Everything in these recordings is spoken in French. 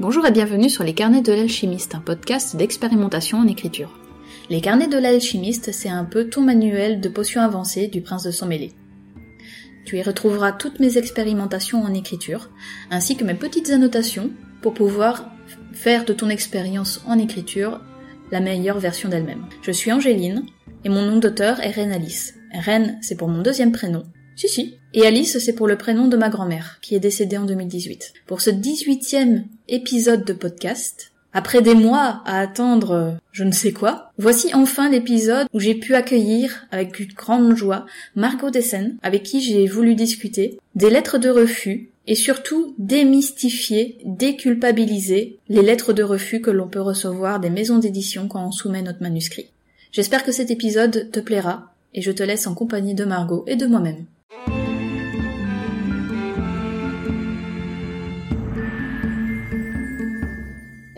Bonjour et bienvenue sur Les Carnets de l'Alchimiste, un podcast d'expérimentation en écriture. Les Carnets de l'Alchimiste, c'est un peu ton manuel de potions avancées du prince de mêlé. Tu y retrouveras toutes mes expérimentations en écriture, ainsi que mes petites annotations pour pouvoir faire de ton expérience en écriture la meilleure version d'elle-même. Je suis Angéline, et mon nom d'auteur est Reine Alice. Reine, c'est pour mon deuxième prénom. Si, si. Et Alice, c'est pour le prénom de ma grand-mère, qui est décédée en 2018. Pour ce 18e épisode de podcast, après des mois à attendre euh, je ne sais quoi, voici enfin l'épisode où j'ai pu accueillir avec une grande joie Margot Dessen, avec qui j'ai voulu discuter des lettres de refus et surtout démystifier, déculpabiliser les lettres de refus que l'on peut recevoir des maisons d'édition quand on soumet notre manuscrit. J'espère que cet épisode te plaira et je te laisse en compagnie de Margot et de moi-même.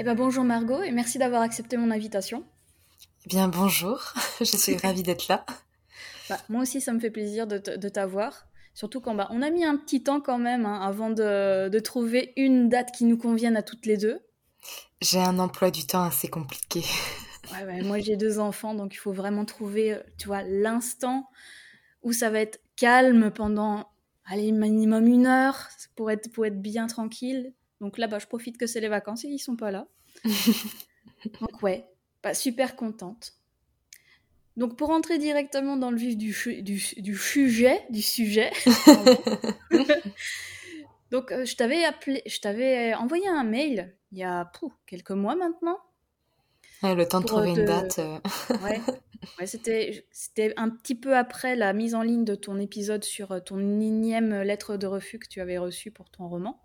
Eh ben bonjour Margot et merci d'avoir accepté mon invitation. Eh bien bonjour, je suis ravie d'être là. Bah, moi aussi ça me fait plaisir de, t'avoir. Surtout quand bah, on a mis un petit temps quand même hein, avant de, trouver une date qui nous convienne à toutes les deux. J'ai un emploi du temps assez compliqué. Ouais, moi j'ai deux enfants donc il faut vraiment trouver, euh, tu vois, l'instant où ça va être calme pendant, allez, minimum une heure pour être, pour être bien tranquille. Donc là, bas je profite que c'est les vacances et ils sont pas là. Donc ouais, pas super contente. Donc pour entrer directement dans le vif du, du, sujet, du sujet. Donc euh, je t'avais appelé, je t'avais envoyé un mail il y a quelques mois maintenant. le temps de trouver une date. Euh. ouais, ouais c'était c'était un petit peu après la mise en ligne de ton épisode sur euh, ton énième lettre de refus que tu avais reçue pour ton roman.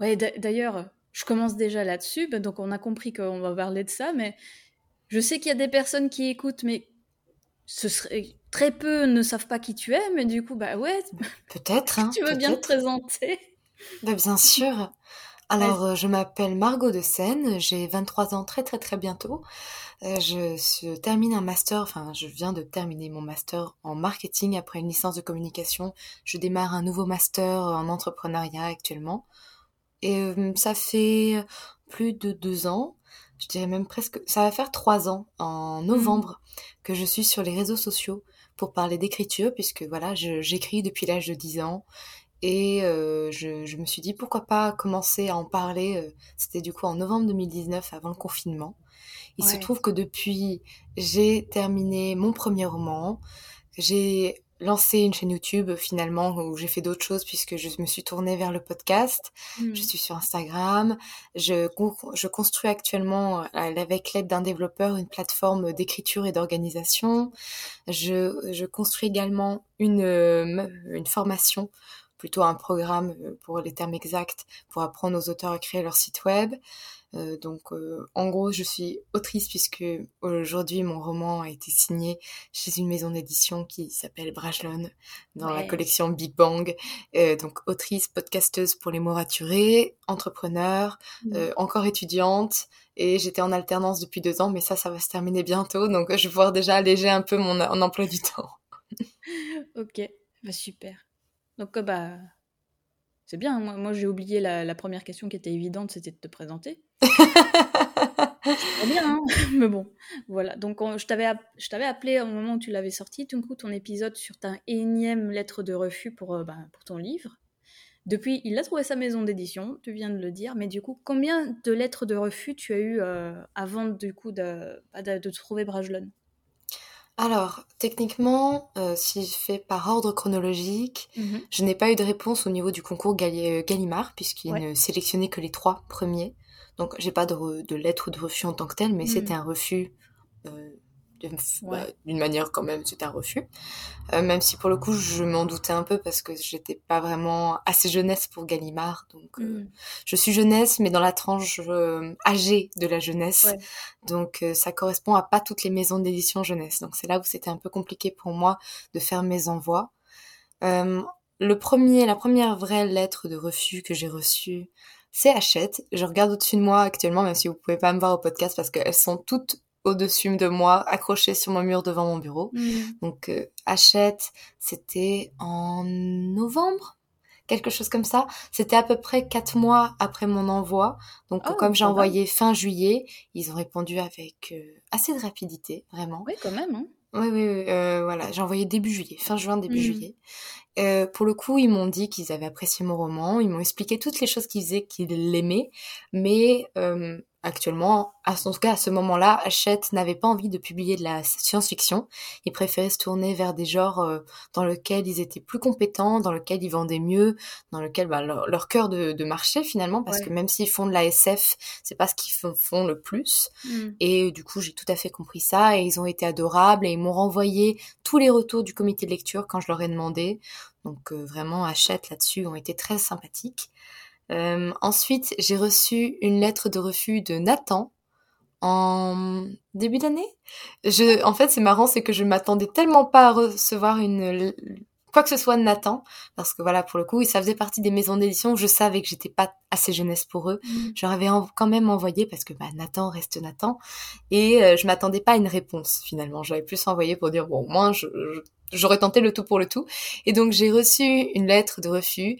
Ouais, d'ailleurs, je commence déjà là-dessus, bah, donc on a compris qu'on va parler de ça, mais je sais qu'il y a des personnes qui écoutent, mais ce serait très peu ne savent pas qui tu es, mais du coup, bah ouais. Peut-être. Hein, tu veux bien te présenter bah, Bien sûr. Alors, euh, je m'appelle Margot de Seine, j'ai 23 ans très très très bientôt. Euh, je, termine un master, enfin je viens de terminer mon master en marketing après une licence de communication. Je démarre un nouveau master en entrepreneuriat actuellement. Et euh, ça fait plus de deux ans, je dirais même presque, ça va faire trois ans en mmh. novembre que je suis sur les réseaux sociaux pour parler d'écriture, puisque voilà, j'écris depuis l'âge de 10 ans. Et euh, je, je, me suis dit pourquoi pas commencer à en parler. Euh, c'était du coup en novembre 2019, avant le confinement. Il se trouve que depuis, j'ai terminé mon premier roman. J'ai lancé une chaîne YouTube finalement où j'ai fait d'autres choses puisque je me suis tournée vers le podcast. Je hmm. suis sur Instagram. Je, je construis actuellement euh, avec l'aide d'un développeur une plateforme d'écriture et d'organisation. Je, je construis également une, euh, une formation plutôt un programme euh, pour les termes exacts pour apprendre aux auteurs à créer leur site web. Euh, donc, euh, en gros, je suis autrice puisque aujourd'hui mon roman a été signé chez une maison d'édition qui s'appelle Brajlon dans la collection Big Bang. Euh, donc, autrice, podcasteuse pour les mots raturés, entrepreneur, mmh. encore étudiante. Et j'étais en alternance depuis deux ans, mais ça, ça va se terminer bientôt. Donc, je vais pouvoir déjà alléger un peu mon, emploi du temps. ok, bah, super. Donc, bah, c'est bien. Moi, moi j'ai oublié la, première question qui était évidente, c'était de te présenter. c'est bien, hein mais bon, voilà. Donc, je t'avais je t'avais appelé au moment où tu l'avais sorti, tout coup, ton épisode sur ta énième lettre de refus pour, euh, bah, pour ton livre. Depuis, il a trouvé sa maison d'édition, tu viens de le dire, mais du coup, combien de lettres de refus tu as eu euh, avant du coup de, bah, de, de trouver Brajlon? Alors, techniquement, euh, si je fais par ordre chronologique, mhm. je n'ai pas eu de réponse au niveau du concours euh, Gallimard, puisqu'il ne sélectionnait que les trois premiers. Donc, j'ai pas de, de lettre de refus en tant que tel, mais mhm. c'était un refus euh, bah, d'une manière quand même, c'était un refus. Euh, même si pour le coup, je m'en doutais un peu parce que j'étais pas vraiment assez jeunesse pour Gallimard. Donc, euh, mm. je suis jeunesse, mais dans la tranche euh, âgée de la jeunesse. Donc, ça correspond à pas toutes les maisons d'édition jeunesse. Donc, c'est là où c'était un peu compliqué pour moi de faire mes envois. le premier, la première vraie lettre de refus que j'ai reçue, c'est Hachette. Je regarde au-dessus de moi actuellement, même si vous pouvez pas me voir au podcast parce qu'elles sont toutes au-dessus de moi, accroché sur mon mur devant mon bureau. Mm. Donc, euh, Hachette, c'était en novembre quelque chose comme ça. C'était à peu près quatre mois après mon envoi. Donc, Oh, comme j'ai envoyé fin juillet, ils ont répondu avec euh, assez de rapidité, vraiment. Oui, quand même. Hein. Oui, oui, oui, euh, voilà, j'ai envoyé début juillet, fin juin, début Mhm. juillet. Euh, pour le coup, ils m'ont dit qu'ils avaient apprécié mon roman, ils m'ont expliqué toutes les choses qu'ils faisaient, qu'ils l'aimaient, mais euh, actuellement, à, en tout cas à ce moment-là, Hachette n'avait pas envie de publier de la science-fiction. Ils préféraient se tourner vers des genres euh, dans lesquels ils étaient plus compétents, dans lesquels ils vendaient mieux, dans lesquels bah, leur, leur cœur de, de marché finalement, parce Ouais. que même s'ils font de la SF, c'est pas ce qu'ils font, font le plus. Mm. Et du coup, j'ai tout à fait compris ça et ils ont été adorables et ils m'ont renvoyé tous les retours du comité de lecture quand je leur ai demandé. Donc euh, vraiment, Hachette là-dessus ont été très sympathiques. Euh, ensuite, j'ai reçu une lettre de refus de Nathan en début d'année. Je, en fait, c'est marrant, c'est que je m'attendais tellement pas à recevoir une quoi que ce soit de Nathan, parce que voilà, pour le coup, ça faisait partie des maisons d'édition je savais que j'étais pas assez jeunesse pour eux. Mm. Je leur avais quand même envoyé parce que bah, Nathan reste Nathan et euh, je m'attendais pas à une réponse finalement. J'avais plus envoyé pour dire bon, au moins je- je- j'aurais tenté le tout pour le tout. Et donc j'ai reçu une lettre de refus.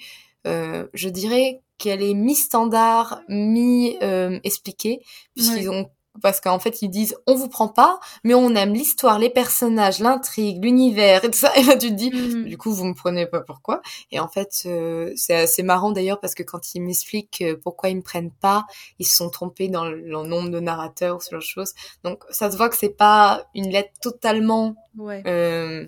Euh, je dirais qu'elle est mi-standard, mi-expliquée, puisqu'ils ont parce qu'en fait ils disent on vous prend pas, mais on aime l'histoire, les personnages, l'intrigue, l'univers et tout ça. Et là tu te dis Mm. du coup, vous me prenez pas pourquoi? Et en fait, euh, c'est assez marrant d'ailleurs parce que quand ils m'expliquent euh, pourquoi ils me prennent pas, ils se sont trompés dans le, le nombre de narrateurs ou ce genre de choses. Donc ça se voit que c'est pas une lettre totalement Ouais. euh,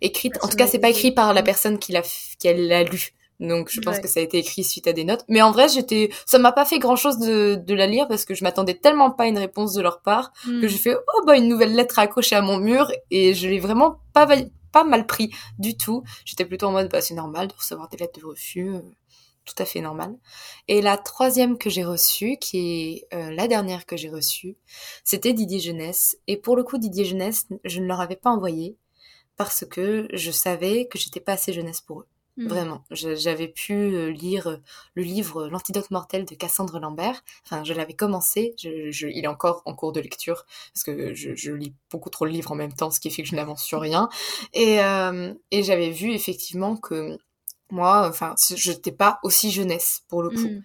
écrite. En tout cas, c'est pas écrit par la personne qui l'a qui l'a lu. Donc je pense Ouais. que ça a été écrit suite à des notes. Mais en vrai, j'étais, ça m'a pas fait grand chose de, de la lire parce que je m'attendais tellement pas à une réponse de leur part Mm. que j'ai fait oh bah une nouvelle lettre à accrocher à mon mur et je l'ai vraiment pas pas mal pris du tout. J'étais plutôt en mode bah c'est normal de recevoir des lettres de refus, euh, tout à fait normal. Et la troisième que j'ai reçue, qui est euh, la dernière que j'ai reçue, c'était Didier Jeunesse. Et pour le coup Didier Jeunesse, je ne leur avais pas envoyé parce que je savais que j'étais pas assez jeunesse pour eux. Mm. Vraiment, j'avais pu euh, lire euh, le livre L'antidote mortel de Cassandre Lambert. Enfin, je l'avais commencé. Je, je- il est encore en cours de lecture parce que je, je lis beaucoup trop de livres en même temps, ce qui fait que je n'avance sur rien. Et, euh, et j'avais vu effectivement que moi, enfin, je n'étais pas aussi jeunesse pour le coup. Mm.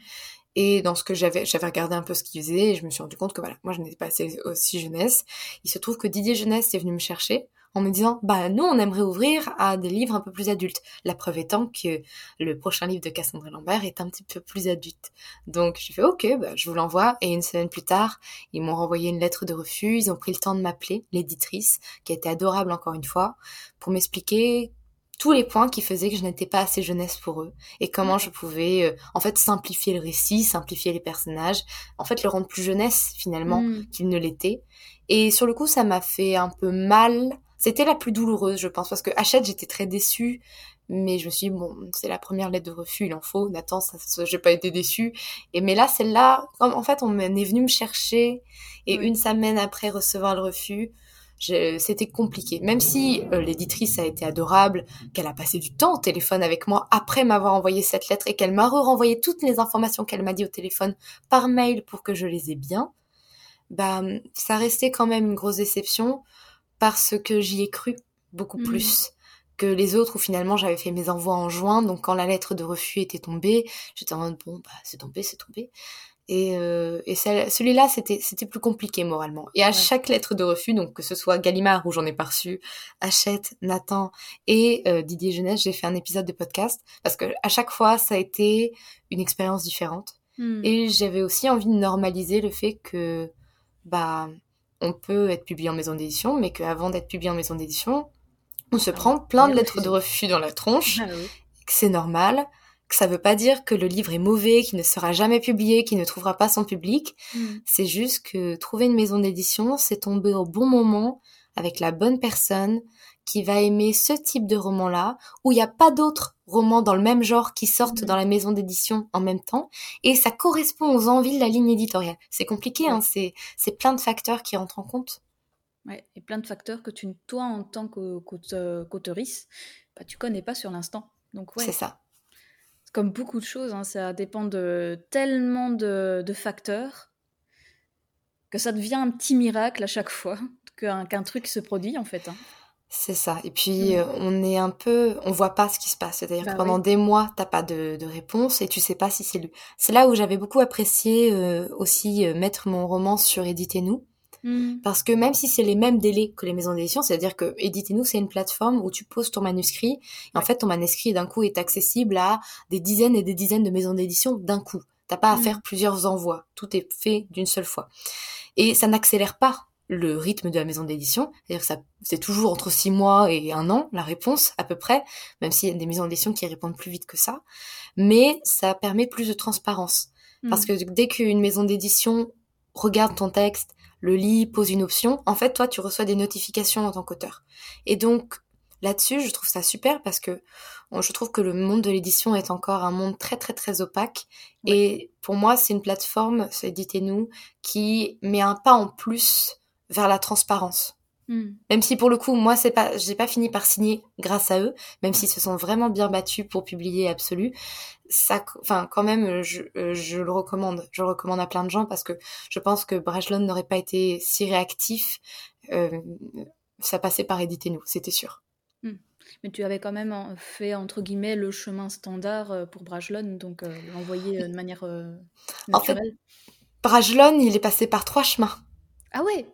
Et dans ce que j'avais, j'avais regardé un peu ce qu'il faisait et je me suis rendu compte que voilà, moi je n'étais pas assez aussi jeunesse. Il se trouve que Didier Jeunesse est venu me chercher en me disant, bah nous on aimerait ouvrir à des livres un peu plus adultes. La preuve étant que le prochain livre de Cassandre Lambert est un petit peu plus adulte. Donc j'ai fait ok, bah, je vous l'envoie. Et une semaine plus tard, ils m'ont renvoyé une lettre de refus. Ils ont pris le temps de m'appeler, l'éditrice, qui a été adorable encore une fois, pour m'expliquer tous les points qui faisaient que je n'étais pas assez jeunesse pour eux et comment je pouvais euh, en fait simplifier le récit, simplifier les personnages, en fait le rendre plus jeunesse finalement Mm. qu'il ne l'était. Et sur le coup, ça m'a fait un peu mal. C'était la plus douloureuse, je pense, parce que Hachette, j'étais très déçue. Mais je me suis dit, bon, c'est la première lettre de refus, il en faut. Nathan, ça, ça- j'ai pas été déçue. Et mais là, celle-là, en fait, on est venu me chercher. Et Oui. une semaine après recevoir le refus, c'était compliqué. Même si euh, l'éditrice a été adorable, qu'elle a passé du temps au téléphone avec moi après m'avoir envoyé cette lettre et qu'elle m'a renvoyé toutes les informations qu'elle m'a dit au téléphone par mail pour que je les ai bien, bah ça restait quand même une grosse déception parce que j'y ai cru beaucoup Mhm. plus que les autres où finalement j'avais fait mes envois en juin donc quand la lettre de refus était tombée j'étais en mode bon bah c'est tombé c'est tombé et, euh, et celui-là c'était c'était plus compliqué moralement et à Ouais. chaque lettre de refus donc que ce soit Gallimard où j'en ai pas reçu Hachette Nathan et euh, Didier Jeunesse j'ai fait un épisode de podcast parce que à chaque fois ça a été une expérience différente Mm. et j'avais aussi envie de normaliser le fait que, bah, on peut être publié en maison d'édition, mais qu'avant d'être publié en maison d'édition, on se Ah, prend plein de lettres de refus dans la tronche, Ah oui. que c'est normal, que ça veut pas dire que le livre est mauvais, qu'il ne sera jamais publié, qu'il ne trouvera pas son public. Mm. C'est juste que trouver une maison d'édition, c'est tomber au bon moment, avec la bonne personne, qui va aimer ce type de roman-là, où il n'y a pas d'autres romans dans le même genre qui sortent Mhm. dans la maison d'édition en même temps, et ça correspond aux envies de la ligne éditoriale. C'est compliqué, hein, c'est, c'est plein de facteurs qui entrent en compte. Ouais, et plein de facteurs que tu, toi, en tant qu'au- qu'aute- qu'auteurice, bah, tu connais pas sur l'instant. Donc, ouais, C'est ça. comme beaucoup de choses, hein, ça dépend de tellement de, de facteurs que ça devient un petit miracle à chaque fois qu'un qu'un truc se produit, en fait. hein. C'est ça. Et puis, euh, on est un peu, on voit pas ce qui se passe. C'est-à-dire Bah que pendant oui. des mois, t'as pas de, de réponse et tu sais pas si c'est lu. C'est là où j'avais beaucoup apprécié euh, aussi euh, mettre mon roman sur Éditez-nous. Hmm. Parce que même si c'est les mêmes délais que les maisons d'édition, c'est-à-dire que Éditez-nous, c'est une plateforme où tu poses ton manuscrit. Et en fait, ton manuscrit, d'un coup, est accessible à des dizaines et des dizaines de maisons d'édition d'un coup. T'as pas à Mm. faire plusieurs envois. Tout est fait d'une seule fois. Et ça n'accélère pas le rythme de la maison d'édition. C'est-à-dire que ça, c'est toujours entre six mois et un an, la réponse, à peu près. Même s'il y a des maisons d'édition qui répondent plus vite que ça. Mais ça permet plus de transparence. Parce Hmm. que dès qu'une maison d'édition regarde ton texte, le lit, pose une option, en fait, toi, tu reçois des notifications en tant qu'auteur. Et donc, là-dessus, je trouve ça super parce que je trouve que le monde de l'édition est encore un monde très, très, très opaque. Et pour moi, c'est une plateforme, c'est Éditez-nous, qui met un pas en plus vers la transparence. Hmm. Même si pour le coup, moi, c'est pas, j'ai pas fini par signer grâce à eux, même s'ils se sont vraiment bien battus pour publier Absolu. Ça, enfin, quand même, je, euh, je le recommande. Je le recommande à plein de gens parce que je pense que Brajlon n'aurait pas été si réactif. Euh, ça passait par Éditez-nous, c'était sûr. Mais tu avais quand même fait, entre guillemets, le chemin standard euh, pour Brajlon, donc euh, l'envoyer de manière euh, En fait-. Brajlon, il est passé par trois chemins. Ah ouais?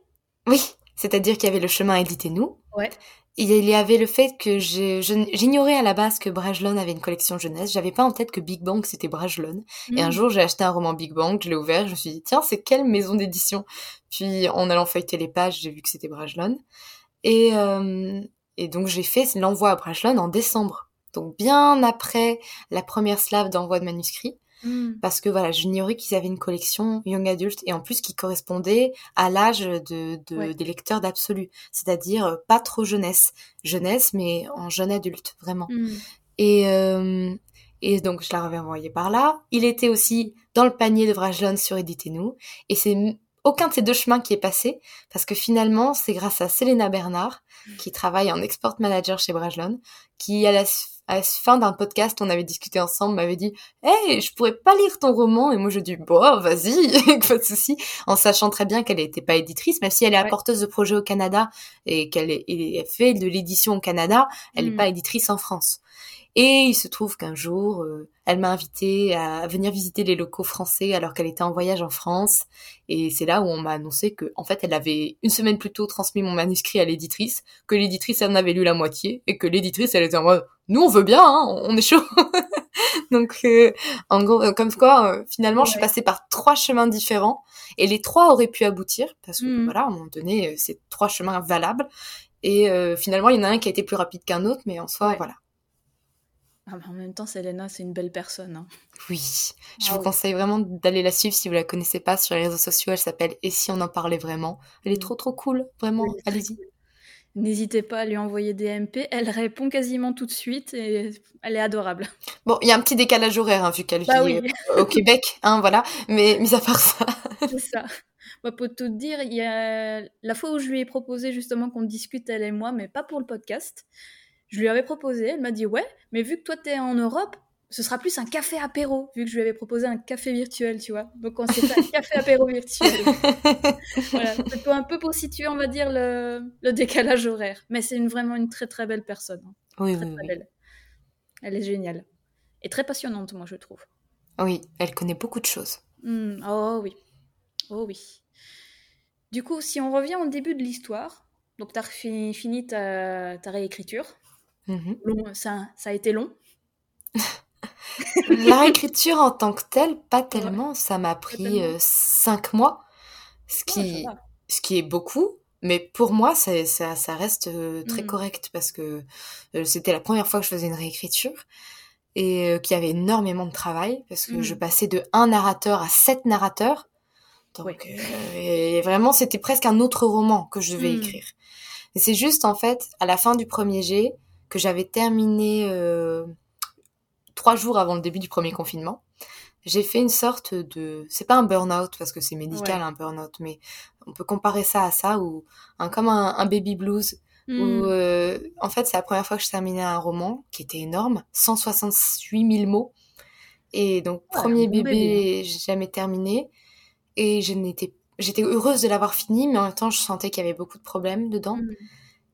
Oui, c'est-à-dire qu'il y avait le chemin Éditez-nous. Ouais. Il y avait le fait que j'ignorais à la base que Brajlon avait une collection jeunesse. J'avais pas en tête que Big Bang c'était Brajlon. Et un Hmm. jour, j'ai acheté un roman Big Bang, je l'ai ouvert, je me suis dit, tiens, c'est quelle maison d'édition? Puis, en allant feuilleter les pages, j'ai vu que c'était Brajlon. Et, euh, et donc, j'ai fait l'envoi à Brajlon en décembre. Donc, bien après la première slave d'envoi de manuscrits. Hmm. Parce que voilà, j'ignorais qu'ils avaient une collection Young Adult et en plus qui correspondait à l'âge de, de- Ouais. des lecteurs d'Absolu. C'est-à-dire euh, pas trop jeunesse. Jeunesse, mais en jeune adulte, vraiment. Hmm. Et, euh, et donc, je l'avais envoyé par là. Il était aussi dans le panier de Vrajlon sur Éditez-nous. Et c'est aucun de ces deux chemins qui est passé, parce que finalement, c'est grâce à Selena Bernard, qui travaille en export manager chez Brajlon, qui, à la, à la fin d'un podcast, on avait discuté ensemble, m'avait dit « Hey, je pourrais pas lire ton roman » Et moi, je dis « Bon, vas-y, pas de souci », en sachant très bien qu'elle n'était pas éditrice, même si elle est Ouais. apporteuse de projets au Canada et qu'elle est- et elle fait de l'édition au Canada, elle n'est Mm. pas éditrice en France. Et il se trouve qu'un jour, euh, elle m'a invité à venir visiter les locaux français alors qu'elle était en voyage en France. Et c'est là où on m'a annoncé que, en fait, elle avait une semaine plus tôt transmis mon manuscrit à l'éditrice, que l'éditrice en avait lu la moitié, et que l'éditrice, elle était en mode, nous, on veut bien, hein, on est chaud. Donc, euh, en gros, euh, comme quoi, euh, finalement, je suis passée par trois chemins différents, et les trois auraient pu aboutir, parce que, Mhm. voilà, à un moment donné, euh, c'est trois chemins valables. Et euh, finalement, il y en a un qui a été plus rapide qu'un autre, mais en soi, Ouais. voilà. Ah, en même temps, Selena, c'est une belle personne. hein. Oui, je Ah vous oui. conseille vraiment d'aller la suivre si vous la connaissez pas sur les réseaux sociaux. Elle s'appelle Et si on en parlait vraiment? Elle est trop trop cool, vraiment. Oui, Allez-y. N'hésitez pas à lui envoyer des MP. Elle répond quasiment tout de suite et elle est adorable. Bon, il y a un petit décalage horaire hein, vu qu'elle Bah vit oui, euh, au Québec, hein, voilà. Mais mis à part ça, c'est ça. Bah, pour tout te dire, il y a la fois où je lui ai proposé justement qu'on discute, elle et moi, mais pas pour le podcast. Je lui avais proposé, elle m'a dit ouais, mais vu que toi t'es en Europe, ce sera plus un café apéro, vu que je lui avais proposé un café virtuel, tu vois. Donc on s'est fait un café apéro virtuel. voilà, c'est un peu pour situer, on va dire, le, le décalage horaire. Mais c'est une, vraiment une très très belle personne. hein. oui, Très oui, très oui. belle. Elle est géniale. Et très passionnante, moi, je trouve. Oui, elle connaît beaucoup de choses. Hmm, oh oui. Oh oui. Du coup, si on revient au début de l'histoire, donc tu as fini, fini ta, ta réécriture. Mhm. Long, ça, ça a été long. La réécriture en tant que telle, pas tellement. Ça m'a pris euh, cinq mois, ce qui, ce qui est beaucoup. Mais pour moi, ça, ça, ça reste euh, très Mhm. correct parce que euh, c'était la première fois que je faisais une réécriture et qu'il y avait énormément de travail parce que je passais de un narrateur à sept narrateurs. Donc Ouais. et vraiment, c'était presque un autre roman que je devais Mhm. écrire. Et c'est juste en fait à la fin du premier jet que j'avais terminé euh, trois jours avant le début du premier confinement. J'ai fait une sorte de, c'est pas un burn-out parce que c'est médical Ouais. un burn-out, mais on peut comparer ça à ça ou un comme un, un baby blues où Hmm, euh, en fait c'est la première fois que je terminais un roman qui était énorme, 168 000 mots et donc Ouais, premier bébé, bébé, j'ai jamais terminé et je n'étais j'étais heureuse de l'avoir fini mais en même temps je sentais qu'il y avait beaucoup de problèmes dedans hmm.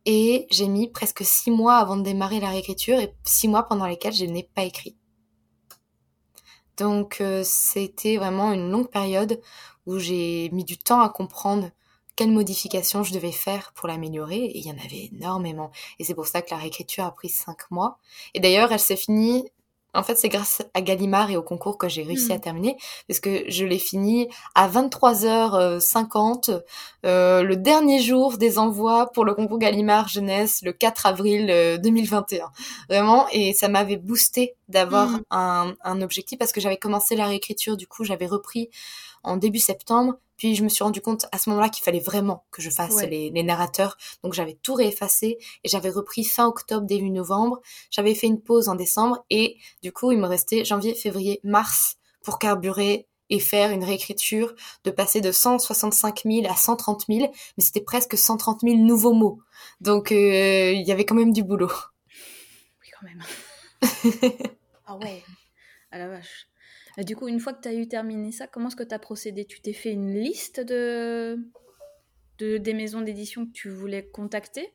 Et j'ai mis presque six mois avant de démarrer la réécriture et six mois pendant lesquels je n'ai pas écrit. Donc euh, c'était vraiment une longue période où j'ai mis du temps à comprendre quelles modifications je devais faire pour l'améliorer et il y en avait énormément et c'est pour ça que la réécriture a pris cinq mois et d'ailleurs elle s'est finie en fait, c'est grâce à Gallimard et au concours que j'ai réussi à hmm. terminer, parce que je l'ai fini à 23h50, euh, le dernier jour des envois pour le concours Gallimard jeunesse, le 4 avril 2021. Euh, Vraiment, et ça m'avait boosté d'avoir hmm. un, un objectif, parce que j'avais commencé la réécriture, du coup, j'avais repris en début septembre. Puis je me suis rendu compte à ce moment-là qu'il fallait vraiment que je fasse les, narrateurs. Donc j'avais tout réeffacé et j'avais repris fin octobre, début novembre. J'avais fait une pause en décembre et du coup il me restait janvier, février, mars pour carburer et faire une réécriture, de passer de 165 000 à 130 000, mais c'était presque 130 000 nouveaux mots. Donc euh, il y avait quand même du boulot. Oui, quand même. ah ouais, à la vache du coup, une fois que tu as eu terminé ça, comment est-ce que tu as procédé? Tu t'es fait une liste de, de des maisons d'édition que tu voulais contacter?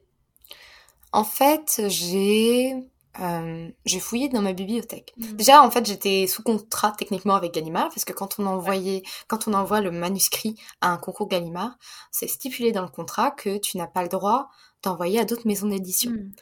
En fait, j'ai euh, j'ai fouillé dans ma bibliothèque. Mmh. Déjà, en fait, j'étais sous contrat techniquement avec Gallimard parce que quand on envoyait, quand on envoie le manuscrit à un concours Gallimard, c'est stipulé dans le contrat que tu n'as pas le droit d'envoyer à d'autres maisons d'édition. Mmh.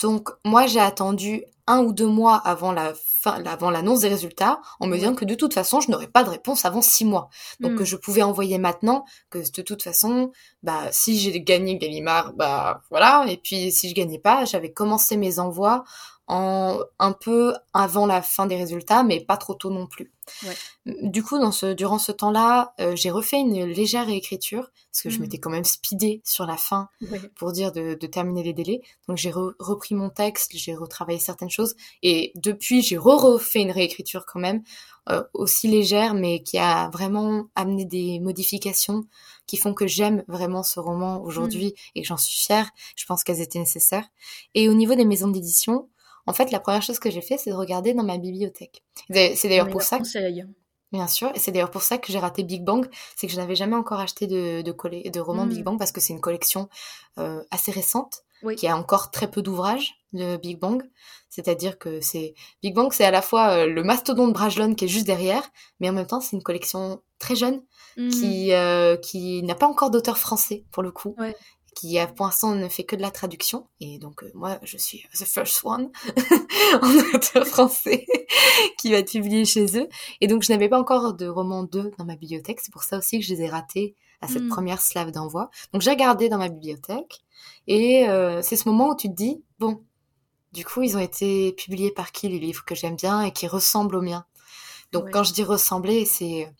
Donc, moi, j'ai attendu un ou deux mois avant la fin, avant l'annonce des résultats, en me disant que de toute façon, je n'aurais pas de réponse avant six mois. Donc, que hmm. je pouvais envoyer maintenant, que de toute façon, bah, si j'ai gagné Gallimard, bah, voilà. Et puis, si je gagnais pas, j'avais commencé mes envois en un peu avant la fin des résultats, mais pas trop tôt non plus. Du coup, dans ce, durant ce temps-là, euh, j'ai refait une légère réécriture parce que je mmh. m'étais quand même speedée sur la fin pour dire de, de, terminer les délais. Donc j'ai repris mon texte, j'ai retravaillé certaines choses et depuis j'ai re-refait une réécriture quand même euh, aussi légère, mais qui a vraiment amené des modifications qui font que j'aime vraiment ce roman aujourd'hui mmh. et que j'en suis fière. Je pense qu'elles étaient nécessaires. Et au niveau des maisons d'édition, en fait, la première chose que j'ai fait, c'est de regarder dans ma bibliothèque. C'est d'ailleurs pour ça. Que... Bien sûr, et c'est d'ailleurs pour ça que j'ai raté Big Bang, c'est que je n'avais jamais encore acheté de, de, de roman Big hmm. Bang parce que c'est une collection euh, assez récente qui a encore très peu d'ouvrages de Big Bang. C'est-à-dire que c'est Big Bang, c'est à la fois euh, le mastodonte Brajlon qui est juste derrière, mais en même temps c'est une collection très jeune qui hmm. euh, qui n'a pas encore d'auteur français pour le coup. Ouais qui pour l'instant ne fait que de la traduction. Et donc euh, moi, je suis the first one en auteur français qui va être publié chez eux. Et donc je n'avais pas encore de roman 2 dans ma bibliothèque. C'est pour ça aussi que je les ai ratés à cette hmm. première slave d'envoi. Donc j'ai regardé dans ma bibliothèque. Et euh, c'est ce moment où tu te dis, bon, du coup, ils ont été publiés par qui les livres que j'aime bien et qui ressemblent aux miens? Donc quand je dis ressembler, c'est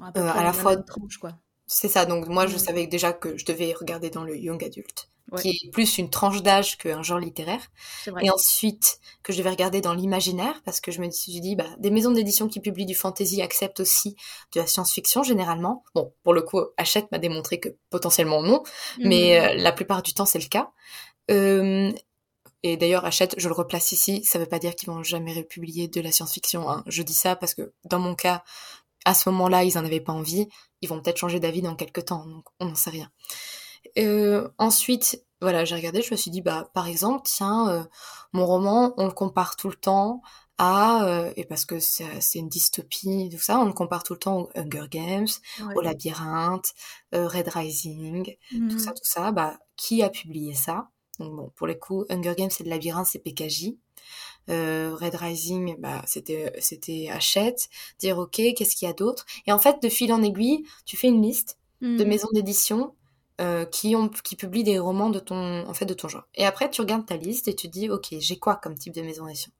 euh, à la fois... Tranche, quoi c'est ça. Donc moi, je mm. savais déjà que je devais regarder dans le young adult, qui est plus une tranche d'âge qu'un genre littéraire. Et ensuite que je devais regarder dans l'imaginaire, parce que je me suis dit, bah, des maisons d'édition qui publient du fantasy acceptent aussi de la science-fiction généralement. Bon, pour le coup, Hachette m'a démontré que potentiellement non, mm. mais euh, la plupart du temps c'est le cas. Euh, et d'ailleurs, Hachette, je le replace ici, ça veut pas dire qu'ils vont jamais republier de la science-fiction. Hein. Je dis ça parce que dans mon cas, à ce moment-là, ils en avaient pas envie. Ils vont peut-être changer d'avis dans quelques temps, donc on n'en sait rien. Euh, ensuite, voilà, j'ai regardé, je me suis dit, bah, par exemple, tiens, euh, mon roman, on le compare tout le temps à, euh, et parce que c'est une dystopie, tout ça, on le compare tout le temps aux Hunger Games, au Labyrinthe, Red Rising, tout ça, tout ça, bah, qui a publié ça? Donc bon, pour les coups, Hunger Games, c'est le Labyrinthe, c'est PKJ. Euh, Red Rising, bah, c'était c'était Hachette, dire ok, qu'est-ce qu'il y a d'autre? Et en fait, de fil en aiguille, tu fais une liste de hmm. maisons d'édition euh, qui ont qui publient des romans de ton en fait de ton genre. Et après, tu regardes ta liste et tu dis ok, j'ai quoi comme type de maison d'édition?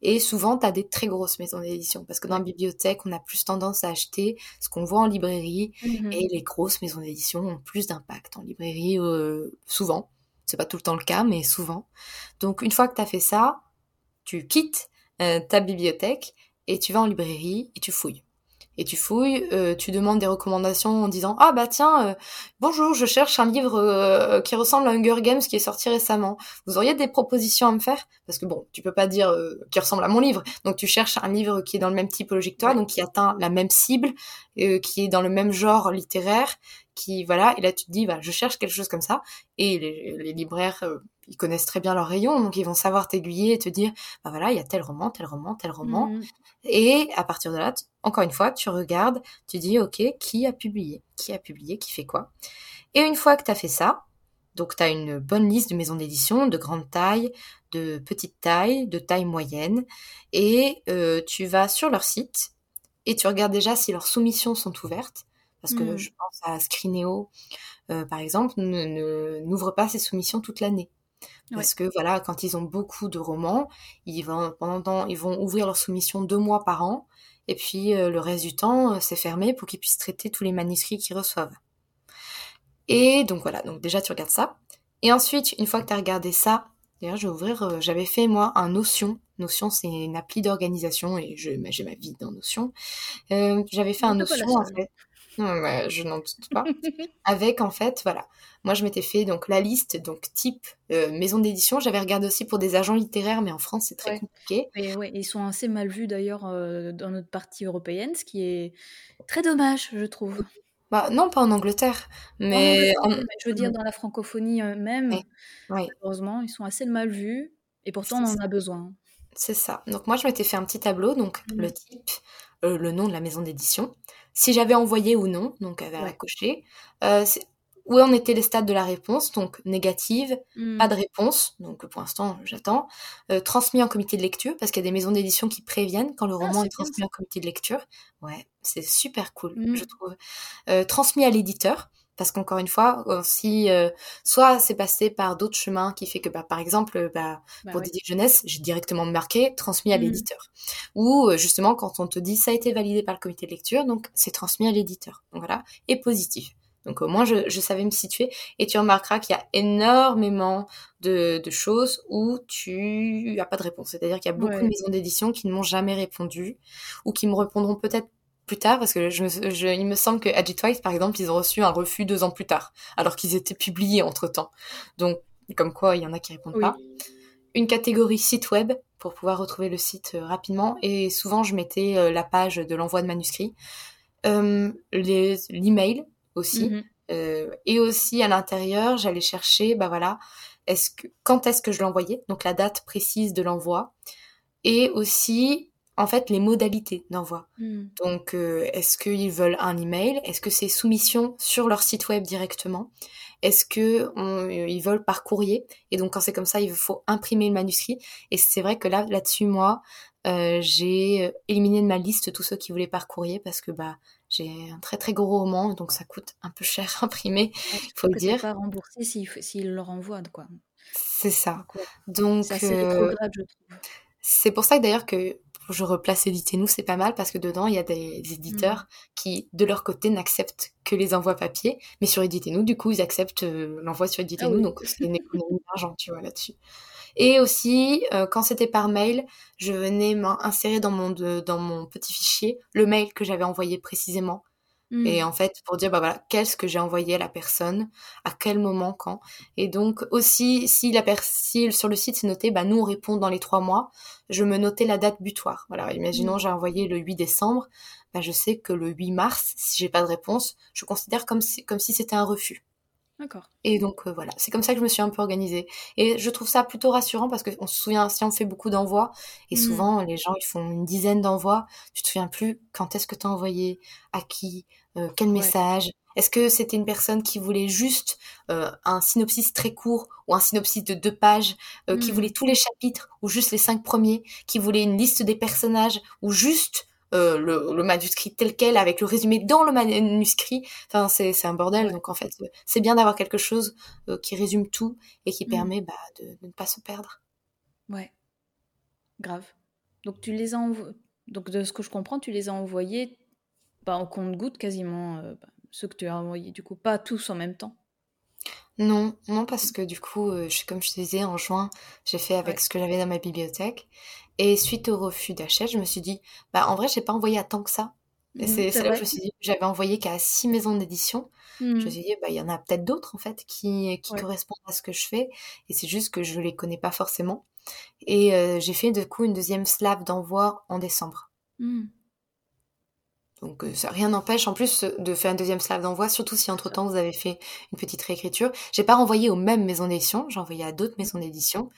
Et souvent, tu as des très grosses maisons d'édition parce que dans la bibliothèque, on a plus tendance à acheter ce qu'on voit en librairie mhm. et les grosses maisons d'édition ont plus d'impact en librairie euh, souvent. C'est pas tout le temps le cas, mais souvent. Donc, une fois que tu as fait ça, tu quittes euh, ta bibliothèque et tu vas en librairie et tu fouilles. et tu fouilles, euh, tu demandes des recommandations en disant ah bah tiens euh, bonjour je cherche un livre qui ressemble à Hunger Games qui est sorti récemment. Vous auriez des propositions à me faire? Parce que bon tu peux pas dire qui ressemble à mon livre, donc tu cherches un livre qui est dans le même typologie que toi, donc qui atteint la même cible, qui est dans le même genre littéraire, qui voilà et là tu te dis bah je cherche quelque chose comme ça et les, les libraires ils connaissent très bien leur rayon, donc ils vont savoir t'aiguiller et te dire, bah voilà, il y a tel roman, tel roman, tel roman. Mmh. Et à partir de là, encore une fois, tu regardes, tu dis, ok, qui a publié? Qui a publié? Qui fait quoi? Et une fois que tu as fait ça, donc tu as une bonne liste de maisons d'édition, de grande taille, de petite taille, de taille moyenne, et euh, tu vas sur leur site et tu regardes déjà si leurs soumissions sont ouvertes, parce que mmh. je pense à Screeneo, euh, par exemple, n'ouvre pas ses soumissions toute l'année. Parce que voilà, quand ils ont beaucoup de romans, ils vont pendant ils vont ouvrir leur soumission deux mois par an, et puis euh, le reste du temps euh, c'est fermé pour qu'ils puissent traiter tous les manuscrits qu'ils reçoivent. Et donc voilà, donc déjà tu regardes ça. Et ensuite, une fois que tu as regardé ça, d'ailleurs je vais ouvrir, euh, j'avais fait moi un Notion. Notion c'est une appli d'organisation et j'ai ma vie dans Notion. j'avais fait un Notion en fait je n'en doute pas. Avec en fait, voilà, moi je m'étais fait donc la liste donc type euh, maison d'édition. J'avais regardé aussi pour des agents littéraires, mais en France c'est très compliqué. Et ouais, ils sont assez mal vus d'ailleurs euh, dans notre partie européenne, ce qui est très dommage, je trouve. Bah non, pas en Angleterre, mais, je veux dire dans la francophonie euh, même. Heureusement, ils sont assez mal vus et pourtant on en a besoin. C'est ça. Donc moi je m'étais fait un petit tableau, donc mmh. le type, le nom de la maison d'édition si j'avais envoyé ou non, donc avait à cocher. Euh, où en étaient les stades de la réponse, donc négative, hmm. pas de réponse, donc pour l'instant j'attends, euh, transmis en comité de lecture, parce qu'il y a des maisons d'édition qui préviennent quand le ah, roman est, transmis en comité de lecture. Ouais, c'est super cool, hmm. je trouve. Euh, transmis à l'éditeur, parce qu'encore une fois, si euh, soit c'est passé par d'autres chemins qui fait que, bah, par exemple, bah, bah pour des Jeunesse, j'ai directement marqué transmis à mmh. l'éditeur. Ou euh, justement, quand on te dit ça a été validé par le comité de lecture, donc c'est transmis à l'éditeur. Donc voilà, et positif. Donc au moins, je, je, savais me situer. Et tu remarqueras qu'il y a énormément de, de, choses où tu as pas de réponse. C'est-à-dire qu'il y a beaucoup de maisons d'édition qui ne m'ont jamais répondu ou qui me répondront peut-être plus tard parce que je, je, il me semble que Agit Twice, par exemple, ils ont reçu un refus deux ans plus tard, alors qu'ils étaient publiés entre temps. Donc, comme quoi, il y en a qui répondent pas. Une catégorie site web pour pouvoir retrouver le site euh, rapidement. Et souvent, je mettais euh, la page de l'envoi de manuscrits, euh, l'email aussi, euh, et aussi à l'intérieur, j'allais chercher, bah voilà, est-ce que quand est-ce que je l'envoyais, donc la date précise de l'envoi, et aussi en fait les modalités d'envoi. Hmm. Donc, euh, est-ce qu'ils veulent un email? Est-ce que c'est soumission sur leur site web directement? Est-ce que euh, ils veulent par courrier? Et donc, quand c'est comme ça, il faut imprimer le manuscrit. Et c'est vrai que là, là-dessus, moi, euh, j'ai éliminé de ma liste tous ceux qui voulaient par courrier parce que bah j'ai un très très gros roman, donc ça coûte un peu cher à imprimer, il faut le dire. pas remboursé s'ils si, le renvoient, quoi. C'est ça. Donc, c'est pour ça d'ailleurs que je replace Éditez-nous, c'est pas mal parce que dedans, il y a des, éditeurs mm. qui, de leur côté, n'acceptent que les envois papier. Mais sur Éditez-nous, du coup, ils acceptent euh, l'envoi sur Éditez-nous. Ah donc, c'est une économie d'argent, tu vois, là-dessus. Et aussi, euh, quand c'était par mail, je venais m'insérer dans mon, dans mon petit fichier le mail que j'avais envoyé précisément et mm. en fait, pour dire, bah voilà, qu'est-ce que j'ai envoyé à la personne, à quel moment, quand? Et donc aussi, si la si sur le site c'est noté, bah nous on répond dans les trois mois, je me notais la date butoir. Voilà, imaginons mm. j'ai envoyé le 8 décembre, bah je sais que le 8 mars, si j'ai pas de réponse, je considère comme si, comme si c'était un refus. D'accord. Et donc euh, voilà, c'est comme ça que je me suis un peu organisée. Et je trouve ça plutôt rassurant parce qu'on se souvient, si on fait beaucoup d'envois, et mm. souvent les gens ils font une dizaine d'envois, tu te souviens plus quand est-ce que tu as envoyé, à qui, euh, quel message? Est-ce que c'était une personne qui voulait juste euh, un synopsis très court ou un synopsis de deux pages, euh, qui hmm. voulait tous les chapitres ou juste les cinq premiers, qui voulait une liste des personnages ou juste le, manuscrit tel quel avec le résumé dans le manuscrit? Enfin, c'est un bordel. Donc en fait, c'est bien d'avoir quelque chose qui résume tout et qui hmm. permet bah, de, ne pas se perdre. Ouais, grave. Donc tu les as donc de ce que je comprends, tu les as envoyés pas en compte-goutte quasiment euh, bah, ceux que tu as envoyés, du coup, pas tous en même temps. Non, non, parce que du coup, euh, je, comme je te disais, en juin, j'ai fait avec ce que j'avais dans ma bibliothèque. Et suite au refus d'achat, je me suis dit, bah en vrai, j'ai pas envoyé à tant que ça. Et c'est là que je me suis dit, j'avais envoyé qu'à six maisons d'édition. Je me suis dit, bah, il y en a peut-être d'autres, en fait, qui, qui correspondent à ce que je fais. Et c'est juste que je les connais pas forcément. Et j'ai fait, du coup, une deuxième slave d'envoi en décembre. Mmh. Donc ça, rien n'empêche en plus de faire une deuxième slave d'envoi, surtout si entre temps vous avez fait une petite réécriture. J'ai pas renvoyé aux mêmes maisons d'édition, j'ai envoyé à d'autres maisons d'édition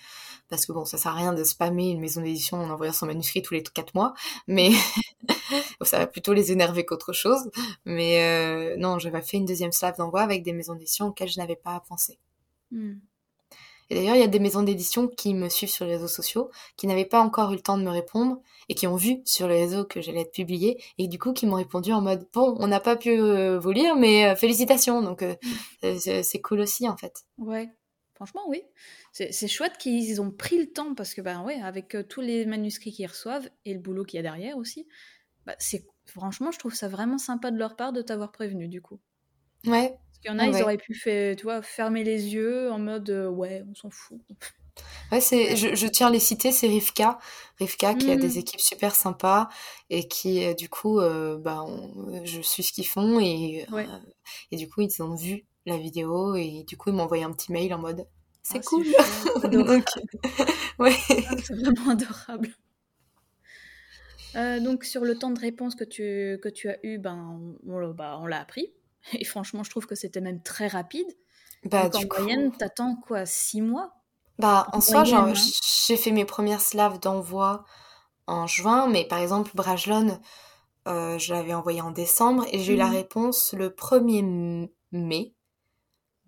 parce que bon, ça sert à rien de spammer une maison d'édition en envoyant son manuscrit tous les quatre mois, mais ça va plutôt les énerver qu'autre chose. Mais euh, non, j'avais fait une deuxième slave d'envoi avec des maisons d'édition auxquelles je n'avais pas pensé. Hmm. Et d'ailleurs, il y a des maisons d'édition qui me suivent sur les réseaux sociaux, qui n'avaient pas encore eu le temps de me répondre et qui ont vu sur les réseaux que j'allais être publiée et du coup qui m'ont répondu en mode bon, on n'a pas pu euh, vous lire, mais euh, félicitations. Donc euh, c'est cool aussi en fait. Ouais, franchement oui. C'est chouette qu'ils ont pris le temps parce que ben ouais, avec tous les manuscrits qu'ils reçoivent et le boulot qu'il y a derrière aussi, bah, c'est franchement je trouve ça vraiment sympa de leur part de t'avoir prévenu du coup. Ouais, il y en a, ils auraient pu faire, tu vois, fermer les yeux en mode euh, ouais, on s'en fout. Ouais, c'est, je, je, tiens à les citer, c'est Rivka. Rivka qui a des mm. équipes super sympas et qui, euh, du coup, euh, bah, je suis ce qu'ils font et, et du coup, ils ont vu la vidéo et du coup, ils m'ont envoyé un petit mail en mode c'est ah, cool. donc, ouais. Ah, c'est vraiment adorable. donc sur le temps de réponse que tu, que tu as eu, ben, on, bah, on l'a appris. Et franchement, je trouve que c'était même très rapide. Bah, Donc, en moyenne, t'attends quoi Six mois? Bah, en, soi, hein. j'ai fait mes premières slaves d'envoi en juin, mais par exemple, Brajlon, euh, je l'avais envoyé en décembre et j'ai eu la mhm. réponse le 1er mai.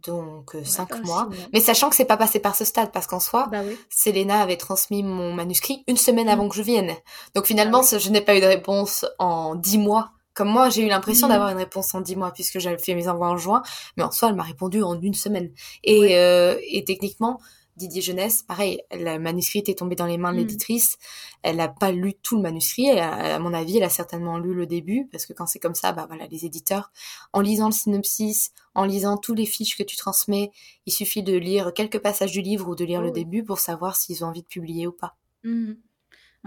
Donc, euh, cinq mois. Mais sachant que c'est pas passé par ce stade, parce qu'en soi, bah Selena avait transmis mon manuscrit une semaine avant mhm. que je vienne. Donc finalement, bah je n'ai pas eu de réponse en dix mois comme moi, j'ai eu l'impression mm. d'avoir une réponse en 10 mois puisque j'avais fait mes envois en juin, mais en soi, elle m'a répondu en une semaine. Et, euh, et techniquement, Didier Jeunesse, pareil, le manuscrit est tombé dans les mains de mm. l'éditrice. Elle n'a pas lu tout le manuscrit. à mon avis, elle a certainement lu le début parce que quand c'est comme ça, bah voilà, les éditeurs, en lisant le synopsis, en lisant tous les fiches que tu transmets, il suffit de lire quelques passages du livre ou de lire le oh début pour savoir s'ils ont envie de publier ou pas.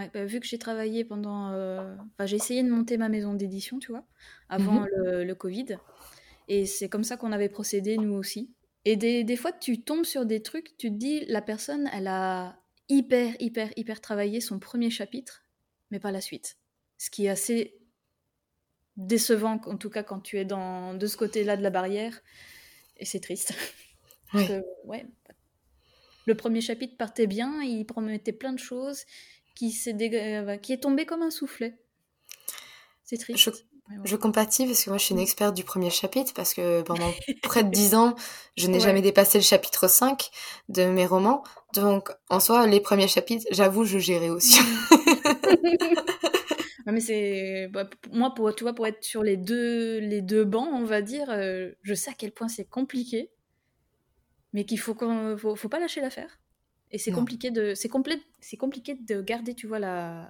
Bah, vu que j'ai travaillé pendant. Euh, enfin, j'ai essayé de monter ma maison d'édition, tu vois, avant mhm. le, Covid. Et c'est comme ça qu'on avait procédé, nous aussi. Et des, des, fois, tu tombes sur des trucs, tu te dis, la personne, elle a hyper, hyper, hyper travaillé son premier chapitre, mais pas la suite. Ce qui est assez décevant, en tout cas, quand tu es dans, de ce côté-là de la barrière. Et c'est triste. ouais. Le premier chapitre partait bien, il promettait plein de choses qui, euh, qui est tombé comme un soufflet. C'est triste. Je, je, compatis parce que moi je suis une experte du premier chapitre parce que pendant près de dix ans, je n'ai jamais dépassé le chapitre 5 de mes romans. Donc en soi, les premiers chapitres, j'avoue, je gérais aussi. mais c'est bah, moi pour tu vois pour être sur les deux les deux bancs on va dire euh, je sais à quel point c'est compliqué mais qu'il faut faut, faut, pas lâcher l'affaire et c'est compliqué de c'est c'est compliqué de garder, tu vois la